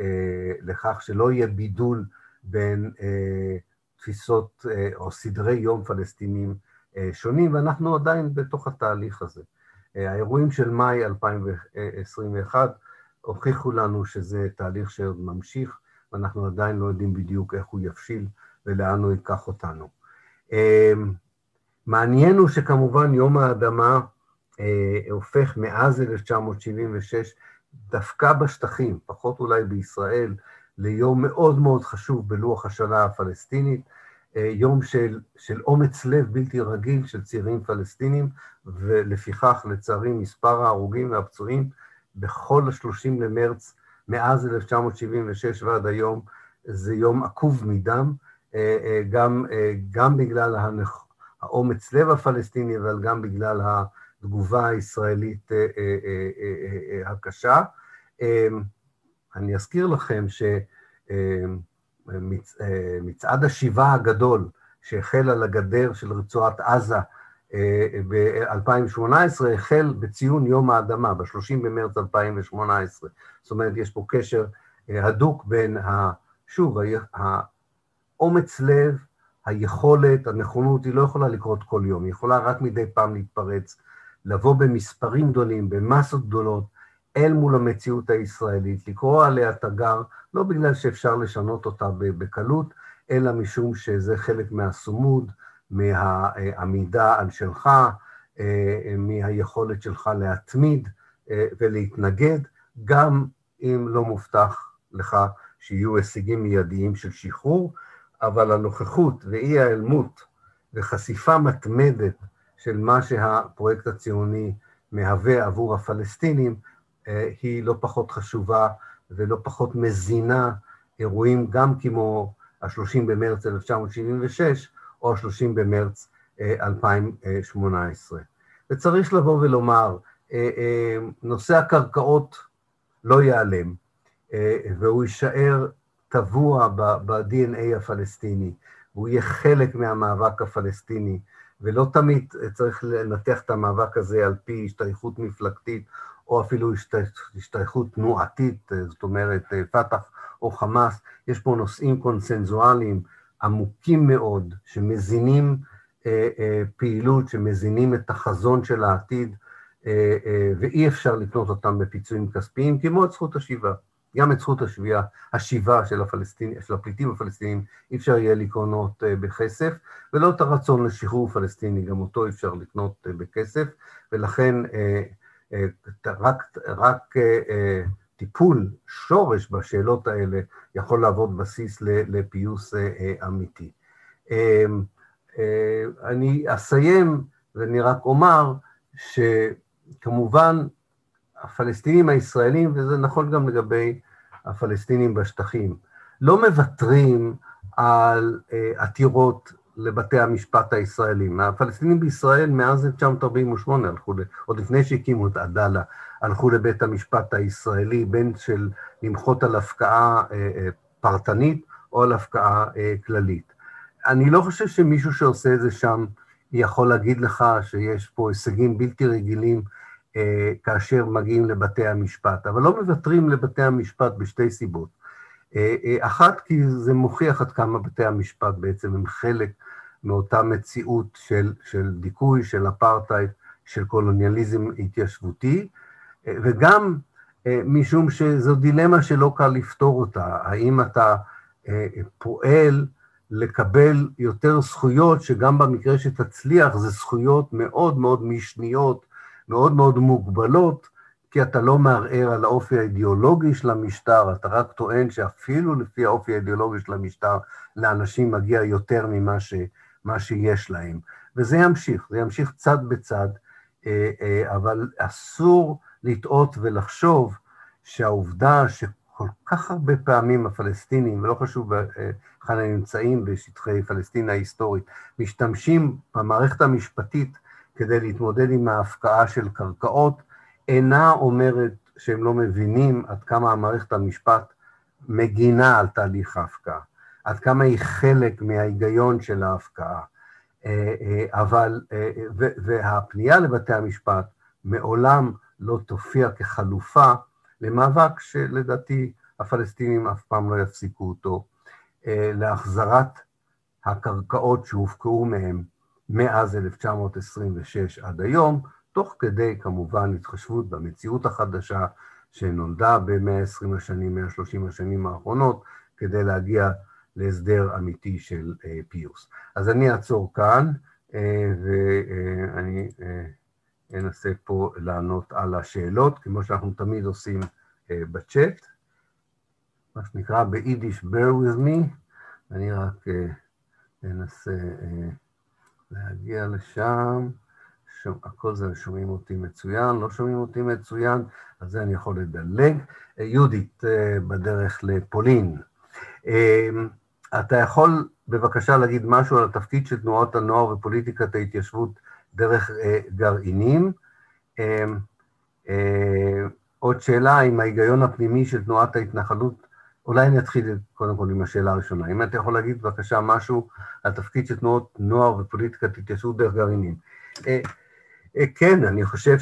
אה, לכך שלא יהיה בידול בין אה, תפיסות אה, או סדרי יום פלסטינים אה, שונים, ואנחנו עדיין בתוך התהליך הזה. אה, האירועים של מאי 2021 הוכיחו לנו שזה תהליך שעוד ממשיך, ואנחנו עדיין לא יודעים בדיוק איך הוא יבשיל ולאן הוא ייקח אותנו. מעניין הוא שכמובן יום האדמה הופך מאז 1976, דווקא בשטחים, פחות אולי בישראל, ליום מאוד מאוד חשוב בלוח השנה הפלסטינית, אה, יום של, של אומץ לב בלתי רגיל של צעירים פלסטינים, ולפיכך, לצערי, מספר ההרוגים והפצועים בכל ה-30 למרץ, מאז 1976 ועד היום, זה יום עקוב מדם, אה, אה, גם, גם בגלל האומץ לב הפלסטיני, אבל גם בגלל התגובה הישראלית הקשה. אני אזכיר לכם שמצעד השיבה הגדול שהחל על הגדר של רצועת עזה אה, ב-2018, החל בציון יום האדמה, ב-30 במרץ 2018. זאת אומרת, יש פה קשר אה, הדוק בין, ה, שוב, האומץ לב, היכולת, הנכונות, היא לא יכולה לקרות כל יום, היא יכולה רק מדי פעם להתפרץ, לבוא במספרים גדולים, במסות גדולות, אל מול המציאות הישראלית, לקרוא עליה תגר, לא בגלל שאפשר לשנות אותה בקלות, אלא משום שזה חלק מהסומוד, מהעמידה על שלך, אה, מהיכולת שלך להתמיד אה, ולהתנגד, גם אם לא מובטח לך שיהיו הישגים מיידיים של שחרור, אבל הנוכחות ואי ההיעלמות וחשיפה מתמדת של מה שהפרויקט הציוני מהווה עבור הפלסטינים, אה, היא לא פחות חשובה ולא פחות מזינה אירועים גם כמו ה-30 במרץ 1976 או ה-30 במרץ 2018. אה, וצריך לבוא ולומר, אה, נושא הקרקעות לא ייעלם. והוא יישאר טבוע ב-DNA הפלסטיני, והוא יהיה חלק מהמאבק הפלסטיני, ולא תמיד צריך לנתח את המאבק הזה על פי השתייכות מפלגתית, או אפילו השתייכות תנועתית, זאת אומרת, פת"ח או חמאס, יש פה נושאים קונסנזואליים עמוקים מאוד, שמזינים אה, אה, פעילות, שמזינים את החזון של העתיד, אה, ואי אפשר לקנות אותם בפיצויים כספיים, כמו את זכות השיבה. גם את זכות השביעה, השיבה של, הפלסטיני, של הפליטים הפלסטינים, אי אפשר יהיה לקנות בכסף, ולא את הרצון לשחרור פלסטיני, גם אותו אי אפשר לקנות בכסף, ולכן רק, רק טיפול שורש בשאלות האלה יכול להוות בסיס לפיוס אמיתי. אני אסיים ואני רק אומר שכמובן הפלסטינים הישראלים, וזה נכון גם לגבי הפלסטינים בשטחים, לא מוותרים על אה, עתירות לבתי המשפט הישראלים. הפלסטינים בישראל מאז 1948 הלכו, עוד לפני שהקימו את עדאלה, הלכו לבית המשפט הישראלי, בין של למחות על הפקעה אה, אה, פרטנית או על הפקעה כללית. אני לא חושב שמישהו שעושה את זה שם יכול להגיד לך שיש פה הישגים בלתי רגילים אה, כאשר מגיעים לבתי המשפט, אבל לא מוותרים לבתי המשפט בשתי סיבות. אה, אה, אחת, כי זה מוכיח עד כמה בתי המשפט בעצם הם חלק מאותה מציאות של, של דיכוי, של אפרטהייד, של קולוניאליזם התיישבותי, וגם משום שזו דילמה שלא קל לפתור אותה, האם אתה פועל לקבל יותר זכויות, שגם במקרה שתצליח זה זכויות מאוד מאוד משניות, מאוד מאוד מוגבלות, כי אתה לא מערער על האופי האידיאולוגי של המשטר, אתה רק טוען שאפילו לפי האופי האידיאולוגי של המשטר, לאנשים מגיע יותר ממה ש, שיש להם. וזה ימשיך, זה ימשיך צד בצד, אה, אה, אבל אסור לטעות ולחשוב שהעובדה שכל כך הרבה פעמים הפלסטינים, ולא חשוב היכן הם נמצאים בשטחי פלסטין ההיסטורית, משתמשים במערכת המשפטית כדי להתמודד עם ההפקעה של קרקעות, אינה אומרת שהם לא מבינים עד כמה המערכת המשפט מגינה על תהליך ההפקעה, עד כמה היא חלק מההיגיון של ההפקעה. אה, אה, אבל, אה, והפנייה לבתי המשפט מעולם לא תופיע כחלופה למאבק שלדעתי הפלסטינים אף פעם לא יפסיקו אותו, להחזרת הקרקעות שהופקעו מהם מאז 1926 עד היום, תוך כדי כמובן התחשבות במציאות החדשה שנולדה ב-120 השנים, 130 השנים האחרונות, כדי להגיע להסדר אמיתי של אה, פיוס. אז אני אעצור כאן, אה, ואני אה, אנסה פה לענות על השאלות, כמו שאנחנו תמיד עושים בצ'אט, מה שנקרא ביידיש bear with me, אני רק אנסה... להגיע לשם, שום, הכל זה שומעים אותי מצוין, לא שומעים אותי מצוין, אז זה אני יכול לדלג. אה, יהודית, אה, בדרך לפולין. אה, אתה יכול בבקשה להגיד משהו על התפקיד של תנועות הנוער ופוליטיקת ההתיישבות דרך גרעינים? עוד שאלה, אם ההיגיון הפנימי של תנועת ההתנחלות אולי אני אתחיל קודם כל עם השאלה הראשונה. אם אתה יכול להגיד בבקשה משהו על תפקיד של תנועות נוער ופוליטיקת התיישבות דרך גרעינים. אה, אה, כן, אני חושב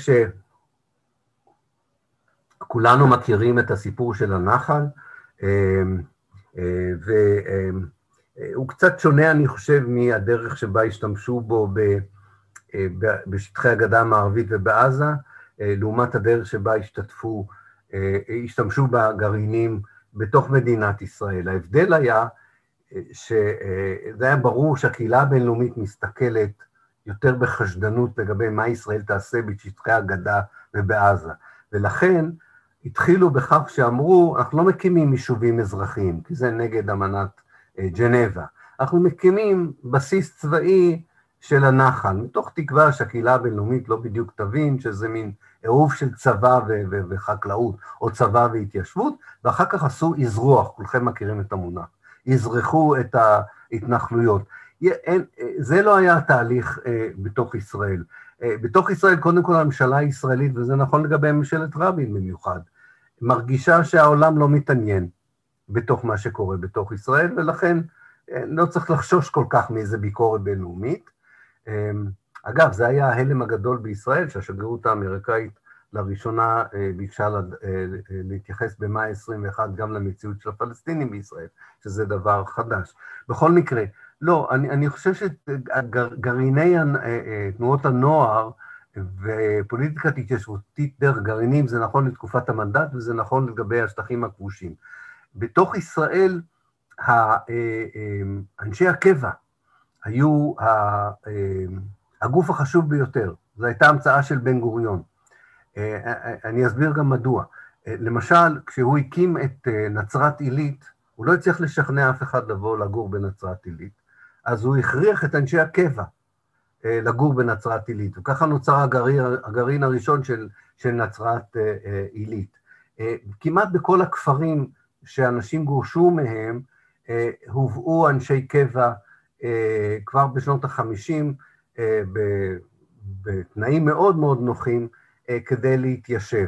שכולנו מכירים את הסיפור של הנחל, אה, והוא קצת שונה, אני חושב, מהדרך שבה השתמשו בו בשטחי הגדה המערבית ובעזה, לעומת הדרך שבה השתתפו, השתמשו בגרעינים בתוך מדינת ישראל. ההבדל היה אה, שזה היה ברור שהקהילה הבינלאומית מסתכלת יותר בחשדנות לגבי מה ישראל תעשה בשטחי הגדה ובעזה, ולכן התחילו בכך שאמרו, אנחנו לא מקימים יישובים אזרחיים, כי זה נגד אמנת אה, ג'נבה, אנחנו מקימים בסיס צבאי של הנחל, מתוך תקווה שהקהילה הבינלאומית לא בדיוק תבין שזה מין עירוב של צבא ו- ו- וחקלאות, או צבא והתיישבות, ואחר כך עשו אזרוח, כולכם מכירים את המונח, אזרחו את ההתנחלויות. אין, זה לא היה תהליך אה, בתוך ישראל. אה, בתוך ישראל, קודם כל הממשלה הישראלית, וזה נכון לגבי ממשלת רבין במיוחד, מרגישה שהעולם לא מתעניין בתוך מה שקורה בתוך ישראל, ולכן אה, לא צריך לחשוש כל כך מאיזה ביקורת בינלאומית. אגב, זה היה ההלם הגדול בישראל, שהשגרירות האמריקאית לראשונה ביקשה להתייחס במאי 21 גם למציאות של הפלסטינים בישראל, שזה דבר חדש. בכל מקרה, לא, אני, אני חושב שגרעיני תנועות הנוער ופוליטיקת התיישבותית דרך גרעינים זה נכון לתקופת המנדט וזה נכון לגבי השטחים הכבושים. בתוך ישראל, אנשי הקבע היו הגוף החשוב ביותר, זו הייתה המצאה של בן גוריון. אני אסביר גם מדוע. למשל, כשהוא הקים את נצרת עילית, הוא לא הצליח לשכנע אף אחד לבוא לגור בנצרת עילית, אז הוא הכריח את אנשי הקבע אה, לגור בנצרת עילית, וככה נוצר הגרעין, הגרעין הראשון של, של נצרת אה, אה, עילית. כמעט בכל הכפרים שאנשים גורשו מהם, הובאו אנשי קבע כבר בשנות החמישים בתנאים מאוד מאוד נוחים כדי להתיישב.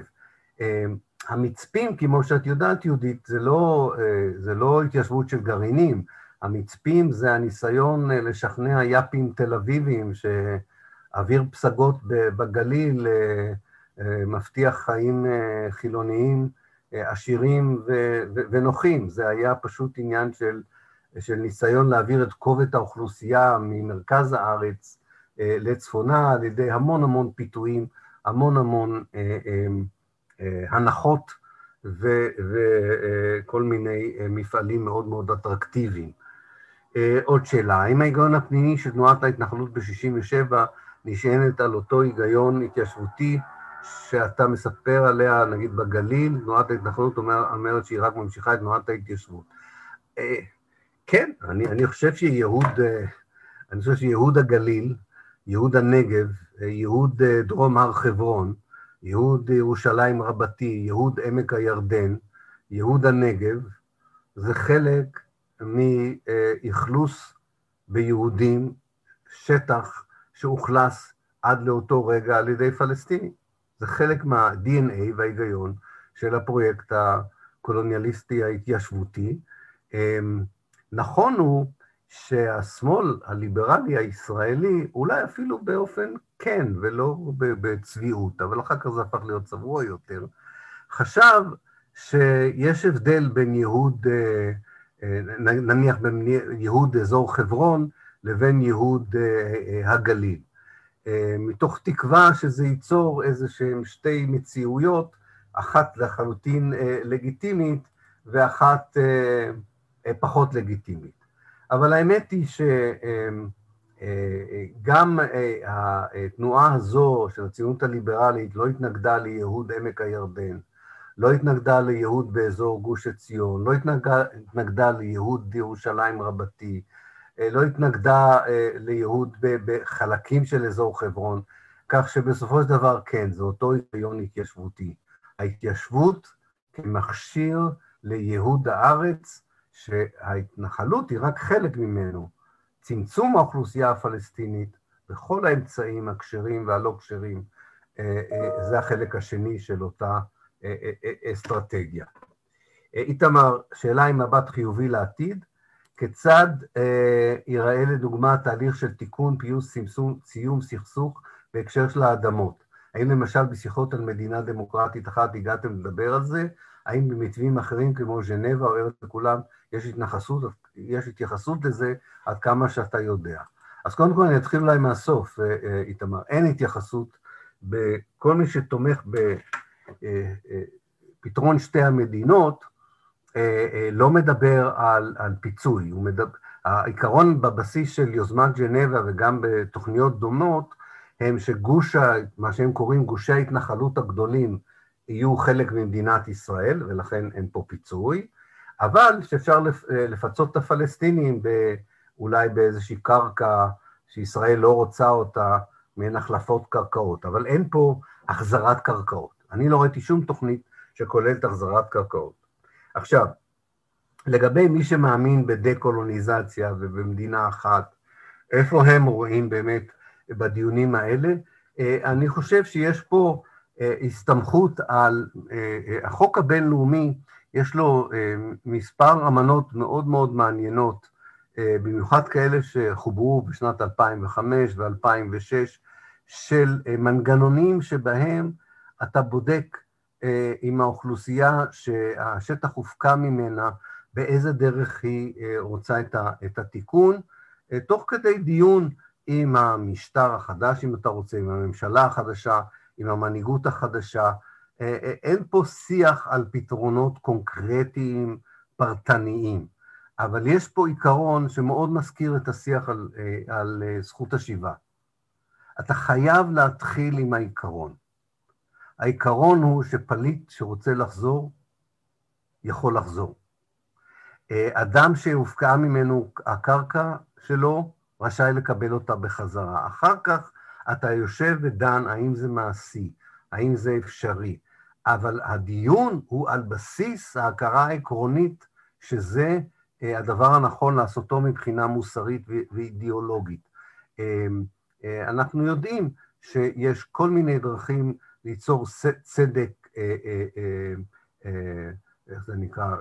המצפים, כמו שאת יודעת, יהודית, זה לא, זה לא התיישבות של גרעינים, המצפים זה הניסיון אה, לשכנע יאפים תל אביבים שאוויר פסגות בגליל אה, אה, מבטיח חיים חילוניים עשירים ונוחים. זה היה פשוט עניין של, של ניסיון להעביר את כובד האוכלוסייה ממרכז הארץ לצפונה על ידי המון המון פיתויים, המון המון הנחות וכל מיני מפעלים מאוד מאוד אטרקטיביים. אה, עוד שאלה, האם ההיגיון הפנימי של תנועת ההתנחלות ב-67' נשענת על אותו היגיון התיישבותי שאתה מספר עליה, נגיד בגליל, תנועת ההתנחלות אומר, אומרת שהיא רק ממשיכה את תנועת ההתיישבות. אה, כן, אני, אני חושב שיהוד, אה, אני חושב שיהוד הגליל, יהוד הנגב, יהוד דרום הר חברון, יהוד ירושלים רבתי, יהוד עמק הירדן, יהוד הנגב, זה חלק מאכלוס ביהודים, שטח שאוכלס עד לאותו רגע על ידי פלסטינים. זה חלק מה-DNA וההיגיון של הפרויקט הקולוניאליסטי ההתיישבותי. נכון הוא שהשמאל הליברלי הישראלי, אולי אפילו באופן כן ולא בצביעות, אבל אחר כך זה הפך להיות צבוע יותר, חשב שיש הבדל בין ייהוד אה, נניח בין ייהוד אזור חברון לבין ייהוד אה, אה, הגליל. אה, מתוך תקווה שזה ייצור איזה שהן שתי מציאויות, אחת לחלוטין לגיטימית ואחת פחות לגיטימית. אבל האמת היא שגם התנועה הזו של הציונות הליברלית לא התנגדה לייהוד עמק הירדן, לא התנגדה לייהוד באזור גוש עציון, לא התנגדה, התנגדה לייהוד ירושלים רבתי, אה, לא התנגדה אה, לייהוד בחלקים של אזור חברון, כך שבסופו של דבר כן, זה אותו היגיון התיישבותי. ההתיישבות כמכשיר לייהוד הארץ, שההתנחלות היא רק חלק ממנו. צמצום האוכלוסייה הפלסטינית בכל האמצעים הכשרים והלא כשרים, אה, זה החלק השני של אותה אה, אה, אה, אסטרטגיה. איתמר, שאלה עם מבט חיובי לעתיד, כיצד ייראה לדוגמה תהליך של תיקון, פיוס, סיום סכסוך בהקשר של האדמות? האם למשל בשיחות על מדינה דמוקרטית אחת הגעתם לדבר על זה? האם במתווים אחרים כמו ז'נבה או ארץ לכולם יש התייחסות, יש התייחסות לזה עד כמה שאתה יודע? אז קודם כל אני אתחיל אולי מהסוף, איתמר. אין התייחסות בכל מי שתומך ב... אה, אה, שתי המדינות אה, לא מדבר על, על פיצוי, הוא מדבר, העיקרון בבסיס של יוזמת ג'נבה וגם בתוכניות דומות הם שגוש, מה שהם קוראים גושי ההתנחלות הגדולים יהיו חלק ממדינת ישראל ולכן אין פה פיצוי, אבל שאפשר לפצות את הפלסטינים אולי באיזושהי קרקע שישראל לא רוצה אותה מעין החלפות קרקעות, אבל אין פה החזרת קרקעות. אני לא ראיתי שום תוכנית שכוללת החזרת קרקעות. עכשיו, לגבי מי שמאמין בדה-קולוניזציה ובמדינה אחת, איפה הם רואים באמת בדיונים האלה? אה, אני חושב שיש פה הסתמכות על החוק הבינלאומי, יש לו מספר אמנות מאוד מאוד מעניינות, במיוחד כאלה שחוברו בשנת 2005 ו-2006, של מנגנונים שבהם אתה בודק עם האוכלוסייה שהשטח הופקע ממנה, באיזה דרך היא רוצה את התיקון, תוך כדי דיון עם המשטר החדש, אם אתה רוצה, עם הממשלה החדשה, עם המנהיגות החדשה. אין פה שיח על פתרונות קונקרטיים, פרטניים, אבל יש פה עיקרון שמאוד מזכיר את השיח על, על זכות השיבה. אתה חייב להתחיל עם העיקרון. העיקרון הוא שפליט שרוצה לחזור, יכול לחזור. אדם שהופקעה ממנו הקרקע שלו, רשאי לקבל אותה בחזרה. אחר כך אתה יושב ודן האם זה מעשי, האם זה אפשרי, אבל הדיון הוא על בסיס ההכרה העקרונית שזה הדבר הנכון לעשותו מבחינה מוסרית ואידיאולוגית. אנחנו יודעים שיש כל מיני דרכים ליצור צדק, איך זה נקרא,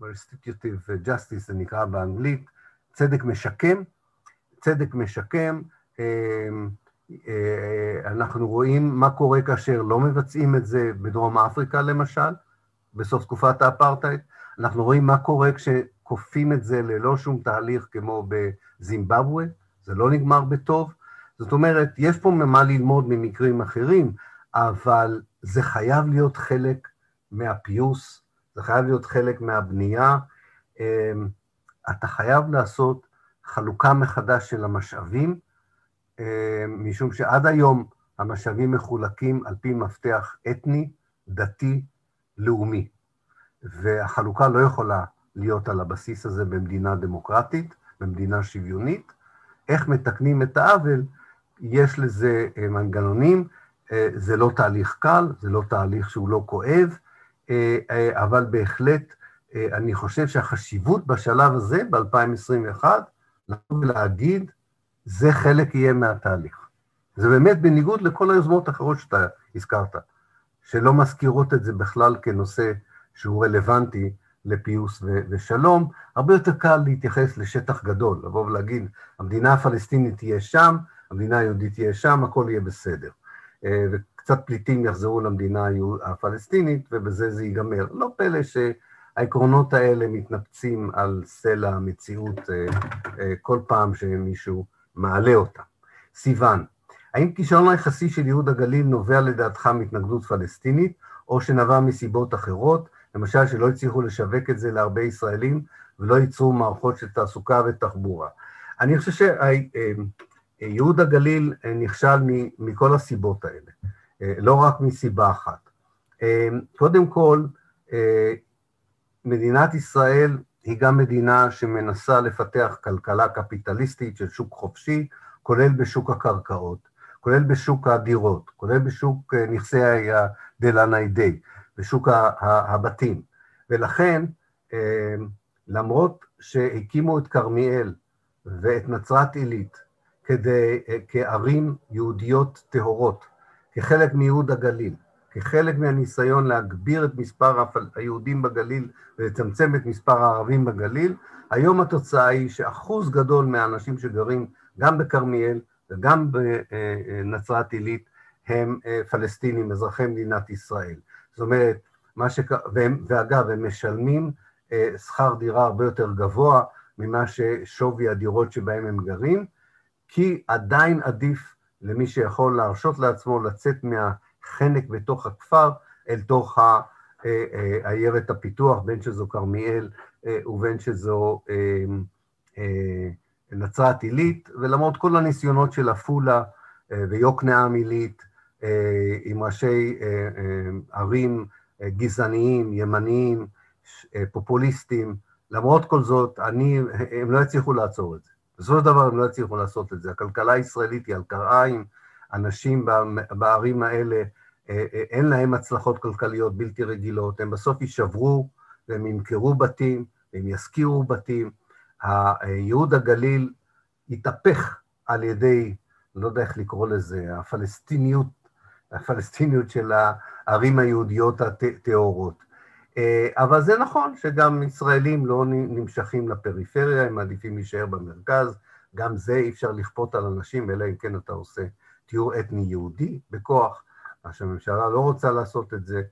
restitutive justice זה נקרא באנגלית, צדק משקם, צדק משקם, אנחנו רואים מה קורה כאשר לא מבצעים את זה בדרום אפריקה למשל, בסוף תקופת האפרטהייד, אנחנו רואים מה קורה כשכופים את זה ללא שום תהליך כמו בזימבבואה, זה לא נגמר בטוב, זאת אומרת, יש פה ממה ללמוד ממקרים אחרים, אבל זה חייב להיות חלק מהפיוס, זה חייב להיות חלק מהבנייה. אתה חייב לעשות חלוקה מחדש של המשאבים, משום שעד היום המשאבים מחולקים על פי מפתח אתני, דתי, לאומי, והחלוקה לא יכולה להיות על הבסיס הזה במדינה דמוקרטית, במדינה שוויונית. איך מתקנים את העוול? יש לזה מנגנונים, זה לא תהליך קל, זה לא תהליך שהוא לא כואב, אבל בהחלט אני חושב שהחשיבות בשלב הזה, ב-2021, לבוא ולהגיד, זה חלק יהיה מהתהליך. זה באמת בניגוד לכל היוזמות האחרות שאתה הזכרת, שלא מזכירות את זה בכלל כנושא שהוא רלוונטי לפיוס ו- ושלום, הרבה יותר קל להתייחס לשטח גדול, לבוא ולהגיד, המדינה הפלסטינית תהיה שם, המדינה היהודית תהיה שם, הכל יהיה בסדר. וקצת פליטים יחזרו למדינה הפלסטינית, ובזה זה ייגמר. לא פלא שהעקרונות האלה מתנפצים על סלע המציאות כל פעם שמישהו מעלה אותם. סיוון, האם כישרון היחסי של ייהוד הגליל נובע לדעתך מהתנגדות פלסטינית, או שנבע מסיבות אחרות, למשל שלא הצליחו לשווק את זה להרבה ישראלים ולא ייצרו מערכות של תעסוקה ותחבורה? אני חושב שייהוד הגליל נכשל מכל הסיבות האלה, לא רק מסיבה אחת. קודם כל, מדינת ישראל היא גם מדינה שמנסה לפתח כלכלה קפיטליסטית של שוק חופשי, כולל בשוק הקרקעות, כולל בשוק הדירות, כולל בשוק נכסי הדלנאידי, בשוק הבתים. ולכן, למרות שהקימו את כרמיאל ואת נצרת עילית כדי, כערים יהודיות טהורות, כחלק מייהוד הגליל, כחלק מהניסיון להגביר את מספר היהודים בגליל ולצמצם את מספר הערבים בגליל, היום התוצאה היא שאחוז גדול מהאנשים שגרים גם בכרמיאל וגם בנצרת עילית הם פלסטינים, אזרחי מדינת ישראל. זאת אומרת, מה ש... ואגב, הם משלמים שכר דירה הרבה יותר גבוה ממה ששווי הדירות שבהם הם גרים, כי עדיין עדיף למי שיכול להרשות לעצמו לצאת מהחנק בתוך הכפר אל תוך עיירת הפיתוח, בין שזו כרמיאל ובין שזו נצרת עילית, ולמרות כל הניסיונות של עפולה ויוקנעם עילית, עם ראשי ערים גזעניים, ימניים, פופוליסטים, למרות כל זאת, אני, הם לא יצליחו לעצור את זה. בסופו של דבר הם לא יצליחו לעשות את זה. הכלכלה הישראלית היא על קרעיים, אנשים בערים האלה, אין להם הצלחות כלכליות בלתי רגילות, הם בסוף יישברו והם ימכרו בתים, הם ישכירו בתים. ייהוד הגליל התהפך על ידי, לא יודע איך לקרוא לזה, הפלסטיניות הפלסטיניות של הערים היהודיות הטהורות. אבל זה נכון שגם ישראלים לא נמשכים לפריפריה, הם מעדיפים להישאר במרכז, גם זה אי אפשר לכפות על אנשים, אלא אם כן אתה עושה טיהור אתני יהודי בכוח, מה שהממשלה לא רוצה לעשות את זה.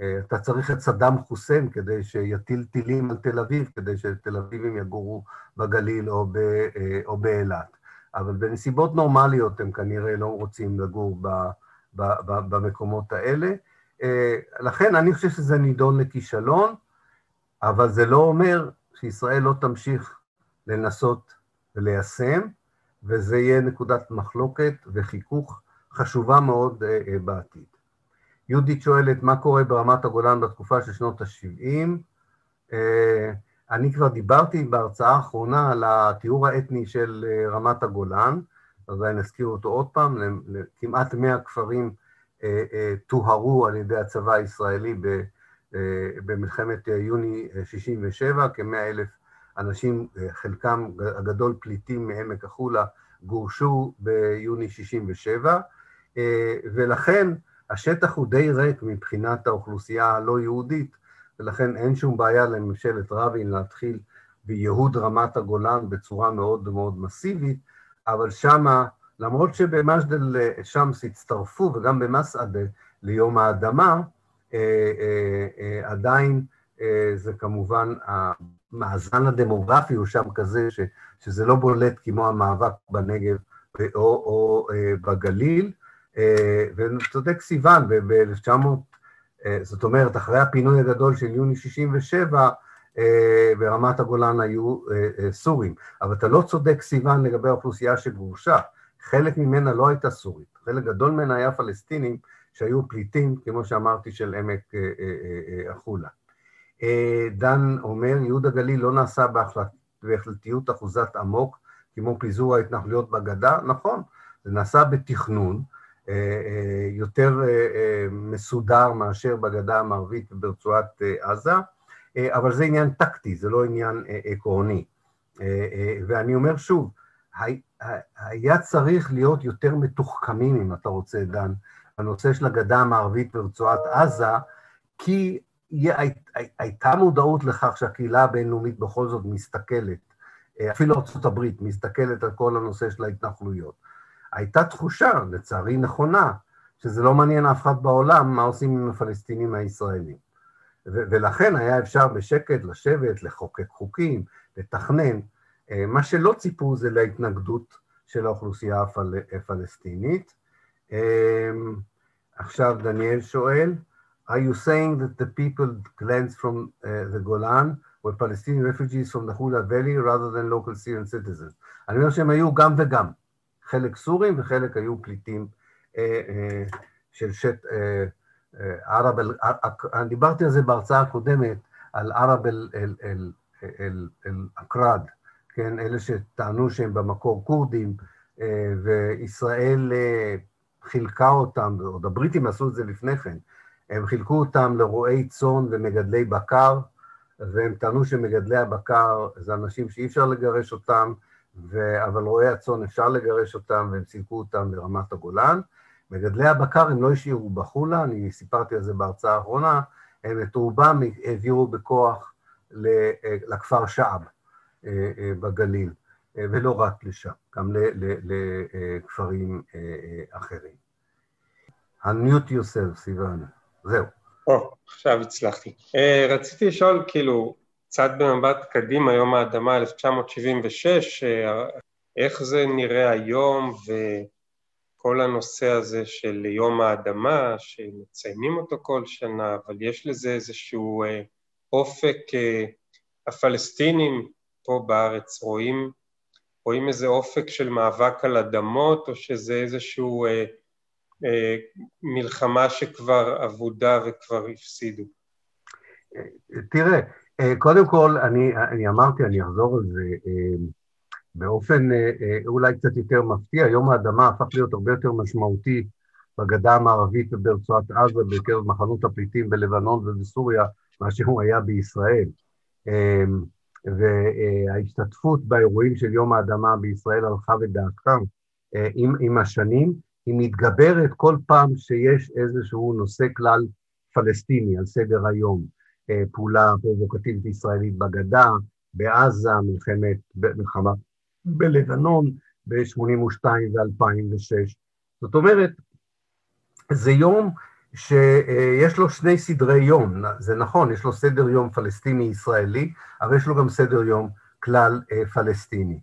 אה, אתה צריך את סדאם חוסיין כדי שיטיל טילים על תל אביב, כדי שתל אביבים יגורו בגליל או, אה, או באילת. אבל בנסיבות נורמליות הם כנראה לא רוצים לגור ב, ב, ב, במקומות האלה. אה, לכן אני חושב שזה נידון לכישלון, אבל זה לא אומר שישראל לא תמשיך לנסות וליישם, וזה יהיה נקודת מחלוקת וחיכוך חשובה מאוד בעתיד. יהודית שואלת מה קורה ברמת הגולן בתקופה של שנות ה-70. אה, אני כבר דיברתי בהרצאה האחרונה על התיאור האתני של אה, רמת הגולן, אז אני אזכיר אותו עוד פעם, כמעט 100 כפרים אה, טוהרו על ידי הצבא הישראלי במלחמת יוני 67, כ-100 אלף אנשים, חלקם הגדול פליטים מעמק החולה, גורשו ביוני 67, ולכן השטח הוא די ריק מבחינת האוכלוסייה הלא יהודית, ולכן אין שום בעיה לממשלת רבין להתחיל בייהוד רמת הגולן בצורה מאוד מאוד מסיבית, אבל שמה, למרות שבמג'דל שמס הצטרפו, וגם במסעדה, ליום האדמה, אה, אה, אה, עדיין זה כמובן, המאזן הדמוגרפי הוא שם כזה ש, שזה לא בולט כמו המאבק בנגב או, או בגליל, אה, וצודק סיוון, ב-1900, אה, זאת אומרת, אחרי הפינוי הגדול של יוני 67, אה, ברמת הגולן היו סורים. אבל אתה לא צודק, סיוון, לגבי האוכלוסייה שגורשה. חלק ממנה לא הייתה סורית, חלק גדול ממנה היה פלסטינים שהיו פליטים, כמו שאמרתי, של עמק החולה. דן אומר, ייהוד הגליל לא נעשה בהחלטיות אחוזת אמוק, כמו פיזור ההתנחלויות בגדה, נכון, זה נעשה בתכנון, אה, אה, יותר אה, מסודר מאשר בגדה המערבית וברצועת עזה, אבל זה עניין טקטי, זה לא עניין עקרוני. ואני אומר שוב, היה צריך להיות יותר מתוחכמים, אם אתה רוצה, דן, בנושא של הגדה המערבית ורצועת עזה, כי הייתה מודעות לכך שהקהילה הבינלאומית בכל זאת מסתכלת, אפילו ארה"ב מסתכלת על כל הנושא של ההתנחלויות. הייתה תחושה, לצערי נכונה, שזה לא מעניין אף אחד בעולם מה עושים עם הפלסטינים הישראלים. ולכן היה אפשר בשקט לשבת, לחוקק חוקים, לתכנן. אה, מה שלא ציפו זה להתנגדות של האוכלוסייה הפל- הפלסטינית. אה, עכשיו דניאל שואל, are you saying that the people glanced from uh, the Golan were Palestinian refugees from the Hula Valley rather than local Syrian citizens? אני אומר שהם היו גם וגם. חלק סורים וחלק היו פליטים אה, אה, של שט... אה, ערב, אני דיברתי על זה בהרצאה הקודמת, על ערב אל-אקרד, כן, אלה שטענו שהם במקור כורדים, וישראל חילקה אותם, ועוד הבריטים עשו את זה לפני כן, הם חילקו אותם לרועי צאן ומגדלי בקר, והם טענו שמגדלי הבקר זה אנשים שאי אפשר לגרש אותם, ו... אבל רועי הצאן אפשר לגרש אותם והם סילקו אותם ברמת הגולן. מגדלי הבקר הם לא השאירו בחולה, אני סיפרתי על זה בהרצאה האחרונה, הם את רובם העבירו בכוח לכפר שעב אה, אה, בגליל, אה, ולא רק לשם, גם לכפרים אחרים. unmute yourself, סיוון. זהו. או, עכשיו הצלחתי. רציתי לשאול, כאילו, קצת במבט קדימה, יום האדמה 1976, איך זה נראה היום וכל הנושא הזה של יום האדמה, שמציינים אותו כל שנה, אבל יש לזה איזשהו אה, אופק, אה, הפלסטינים פה בארץ רואים, רואים איזה אופק של מאבק על אדמות, או שזה איזשהו אה, אה, מלחמה שכבר אבודה וכבר הפסידו? תראה, אה, קודם כל, אני, אני אמרתי, אני אחזור על זה, אה, באופן אה, אולי קצת יותר מפתיע, יום האדמה הפך להיות הרבה יותר משמעותי בגדה המערבית וברצועת עזה, בקרב מחנות הפליטים בלבנון ובסוריה, מאשר הוא היה בישראל. וההשתתפות באירועים של יום האדמה בישראל הלכה ודעכה עם, עם השנים. היא מתגברת כל פעם שיש איזשהו נושא כלל פלסטיני על סדר היום, אה, פעולה פרובוקטיבית ישראלית בגדה, בעזה, מלחמת, מלחמה בלבנון ב-82' ו-2006. זאת אומרת, זה יום שיש לו שני סדרי יום, זה נכון, יש לו סדר יום פלסטיני-ישראלי, אבל יש לו גם סדר יום כלל אה, פלסטיני.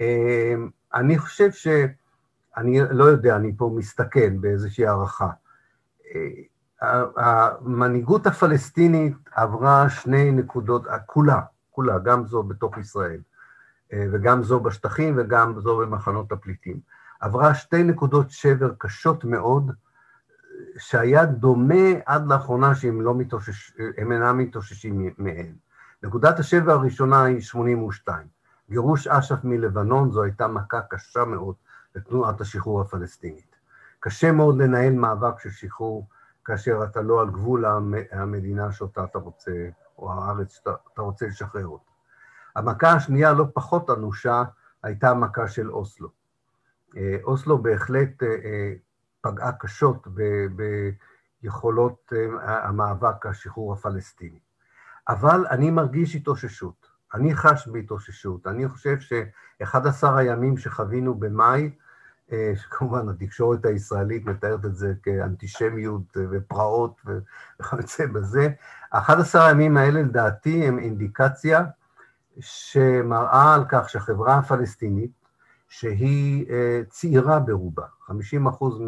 אה, אני חושב ש... אני לא יודע, אני פה מסתכל באיזושהי הערכה. המנהיגות הפלסטינית עברה שני נקודות, כולה, כולה, גם זו בתוך ישראל, וגם זו בשטחים וגם זו במחנות הפליטים. עברה שתי נקודות שבר קשות מאוד, שהיה דומה עד לאחרונה שהם לא מתאושש, אינם מתאוששים מהן. נקודת השבר הראשונה היא 82. גירוש אש"ף מלבנון זו הייתה מכה קשה מאוד לתנועת השחרור הפלסטינית. קשה מאוד לנהל מאבק של שחרור כאשר אתה לא על גבול המדינה שאותה אתה רוצה, או הארץ שאתה רוצה לשחרר אותה. המכה השנייה, לא פחות אנושה, הייתה המכה של אוסלו. אה, אוסלו בהחלט אה, אה, פגעה קשות ביכולות המאבק השחרור הפלסטיני. אבל אני מרגיש התאוששות, אני חש בהתאוששות. אני חושב ש-11 הימים שחווינו במאי שכמובן התקשורת הישראלית מתארת את זה כאנטישמיות ופרעות וכיוצא בזה. 11 הימים האלה לדעתי הם אינדיקציה שמראה על כך שהחברה הפלסטינית, שהיא אה, צעירה ברובה, 50 אחוז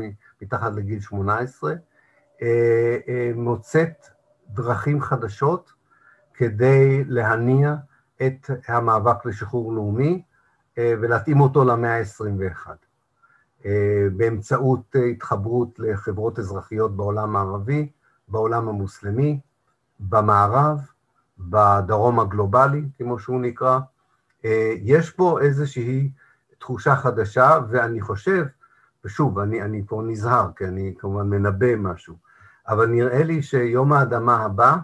מתחת לגיל 18, אה, אה, מוצאת דרכים חדשות כדי להניע את המאבק לשחרור לאומי ולהתאים אותו למאה ה-21. אה, באמצעות אה, התחברות לחברות אזרחיות בעולם הערבי, בעולם המוסלמי, במערב, בדרום הגלובלי, כמו שהוא נקרא. אה, יש פה איזושהי תחושה חדשה, ואני חושב, ושוב, אני, אני פה נזהר, כי אני כמובן מנבא משהו, אבל נראה לי שיום האדמה הבא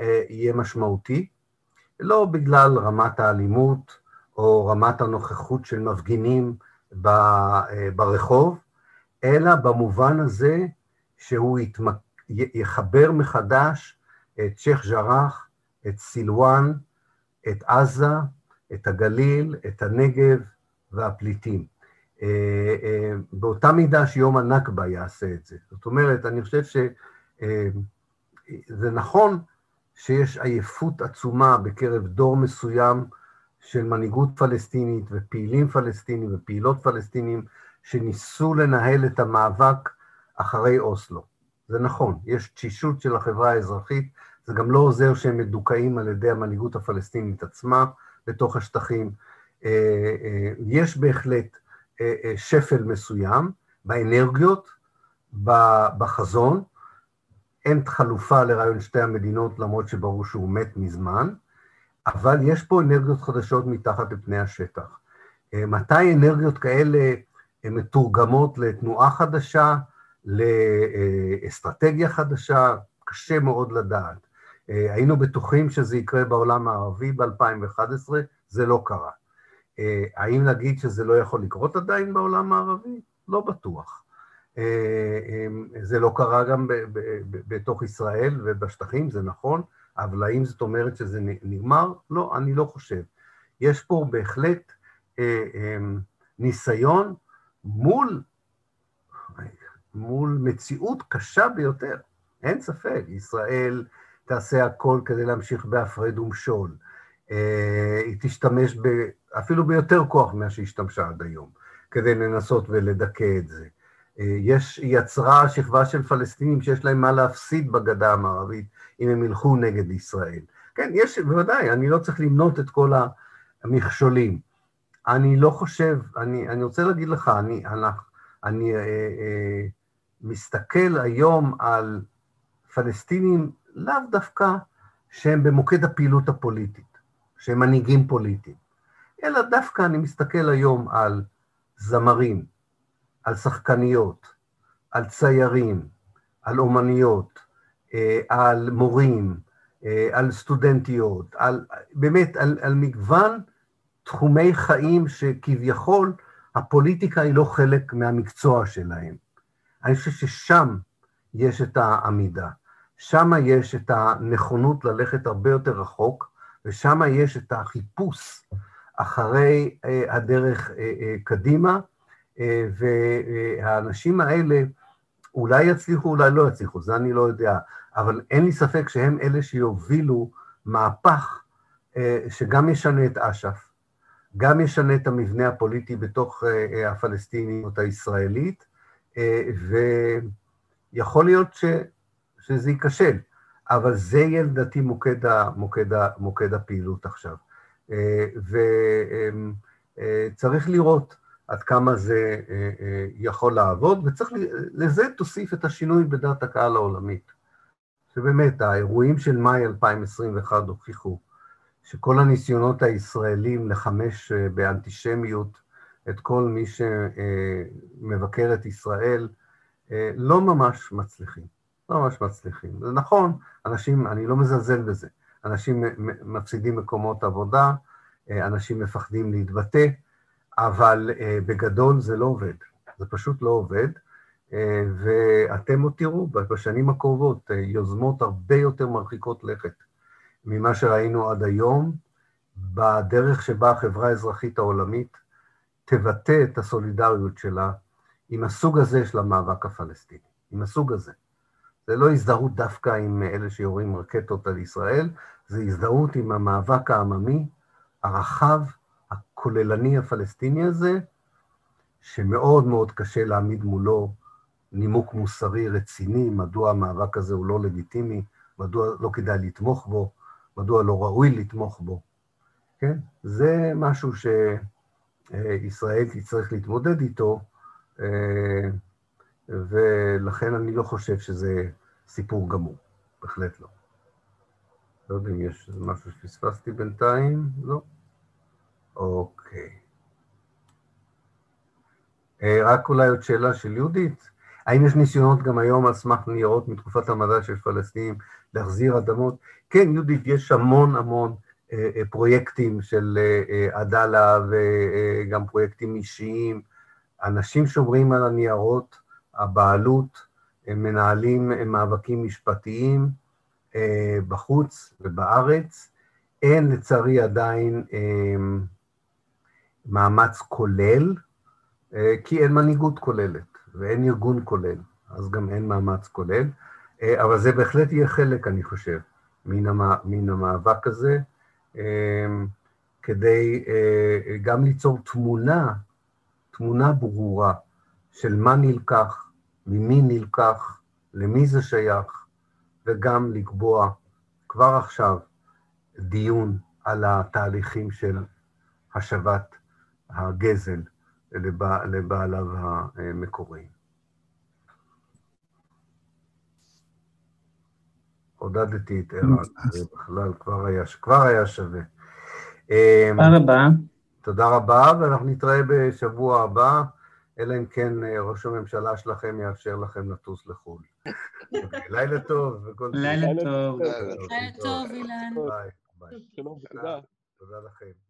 יהיה משמעותי, לא בגלל רמת האלימות או רמת הנוכחות של מפגינים, ברחוב, אלא במובן הזה שהוא יתמק... יחבר מחדש את שייח' ג'ראח, את סילואן, את עזה, את הגליל, את הנגב והפליטים. אה, אה, באותה מידה שיום הנכבה יעשה את זה. זאת אומרת, אני חושב שזה אה, נכון שיש עייפות עצומה בקרב דור מסוים של מנהיגות פלסטינית ופעילים פלסטינים ופעילות פלסטינים שניסו לנהל את המאבק אחרי אוסלו. זה נכון, יש תשישות של החברה האזרחית, זה גם לא עוזר שהם מדוכאים על ידי המנהיגות הפלסטינית עצמה בתוך השטחים. אה, אה, יש בהחלט אה, שפל מסוים באנרגיות, בחזון, אין חלופה לרעיון שתי המדינות, למרות שברור שהוא מת מזמן, אבל יש פה אנרגיות חדשות מתחת לפני השטח. אה, מתי אנרגיות כאלה מתורגמות לתנועה חדשה, לאסטרטגיה חדשה, קשה מאוד לדעת. אה, היינו בטוחים שזה יקרה בעולם הערבי ב-2011, זה לא קרה. אה, האם להגיד שזה לא יכול לקרות עדיין בעולם הערבי? לא בטוח. זה לא קרה גם בתוך ישראל ובשטחים, זה נכון, אבל האם זאת אומרת שזה נגמר? לא, אני לא חושב. יש פה בהחלט אה, אה, ניסיון מול, מול מציאות קשה ביותר. אין ספק, ישראל תעשה הכל כדי להמשיך בהפרד ומשול. אה, היא תשתמש ב, אפילו ביותר כוח ממה שהשתמשה עד היום, כדי לנסות ולדכא את זה. אה, יש, יצרה שכבה של פלסטינים שיש להם מה להפסיד בגדה המערבית אם הם ילכו נגד ישראל. כן, יש, בוודאי, אני לא צריך למנות את כל המכשולים. אני לא חושב, אני, אני רוצה להגיד לך, אני, אני, אני אה, אה, מסתכל היום על פלסטינים לאו דווקא שהם במוקד הפעילות הפוליטית, שהם מנהיגים פוליטיים, אלא דווקא אני מסתכל היום על זמרים, על שחקניות, על ציירים, על אומניות, על מורים, אה, על סטודנטיות, על, באמת על, על מגוון תחומי חיים שכביכול הפוליטיקה היא לא חלק מהמקצוע שלהם. אני חושב ששם יש את העמידה. שם יש את הנכונות ללכת הרבה יותר רחוק, ושם יש את החיפוש אחרי אה, הדרך אה, אה, קדימה, והאנשים האלה אולי יצליחו, אולי לא יצליחו, זה אני לא יודע, אבל אין לי ספק שהם אלה שיובילו מהפך שגם ישנה את אש"ף, גם ישנה את המבנה הפוליטי בתוך הפלסטיניות הישראלית, ויכול להיות ש, שזה ייכשל, אבל זה יהיה לדעתי מוקד, מוקד, מוקד הפעילות עכשיו. אה, וצריך לראות עד כמה זה אה, אה, יכול לעבוד, וצריך, לזה תוסיף את השינוי בדעת הקהל העולמית. שבאמת, האירועים של מאי 2021 הוכיחו שכל הניסיונות הישראלים לחמש באנטישמיות את כל מי שמבקר את ישראל לא ממש מצליחים. לא ממש מצליחים. זה נכון, אנשים, אני לא מזלזל בזה, אנשים מפסידים מקומות עבודה, אה, אנשים מפחדים להתבטא, אבל אה, בגדול זה לא עובד, זה פשוט לא עובד, אה, ואתם עוד תראו בשנים הקרובות יוזמות הרבה יותר מרחיקות לכת ממה שראינו עד היום, בדרך שבה החברה האזרחית העולמית תבטא את הסולידריות שלה עם הסוג הזה של המאבק הפלסטיני, עם הסוג הזה. זה לא הזדהות דווקא עם אלה שיורים רקטות על ישראל, זה הזדהות עם המאבק העממי הרחב, הכוללני הפלסטיני הזה, שמאוד מאוד קשה להעמיד מולו נימוק מוסרי רציני, מדוע המאבק הזה הוא לא לגיטימי, מדוע לא כדאי לתמוך בו, מדוע לא ראוי לתמוך בו. כן? זה משהו שישראל תצטרך להתמודד איתו, אה, ולכן אני לא חושב שזה סיפור גמור, בהחלט לא. לא יודע אם יש משהו שפספסתי בינתיים, לא. אוקיי. אה, רק אולי עוד שאלה של יהודית, האם יש ניסיונות גם היום על סמך ניירות מתקופת המדע של פלסטינים להחזיר אדמות? כן, יהודית, יש המון המון אה, אה, פרויקטים של עדאלה וגם פרויקטים אישיים. אנשים שומרים על הניירות, הבעלות, הם מנהלים מאבקים משפטיים אה, בחוץ ובארץ. אין לצערי עדיין אה, מאמץ כולל, אה, כי אין מנהיגות כוללת ואין ארגון כולל, אז גם אין מאמץ כולל, אבל זה בהחלט יהיה חלק, אני חושב, מן, המ, מן המאבק הזה, כדי גם ליצור תמונה, תמונה ברורה של מה נלקח, ממי נלקח, למי זה שייך, וגם לקבוע כבר עכשיו דיון על התהליכים של השבת הגזל לבעליו המקוריים. עודדתי את ערן, זה בכלל כבר היה, כבר היה שווה. תודה רבה. תודה רבה, ואנחנו נתראה בשבוע הבא. אלא אם כן אה, ראש הממשלה שלכם יאפשר לכם לטוס לחו"ל. לילה טוב. לילה טוב. לילה טוב, אילן. ביי. שלום ותודה. תודה לכם.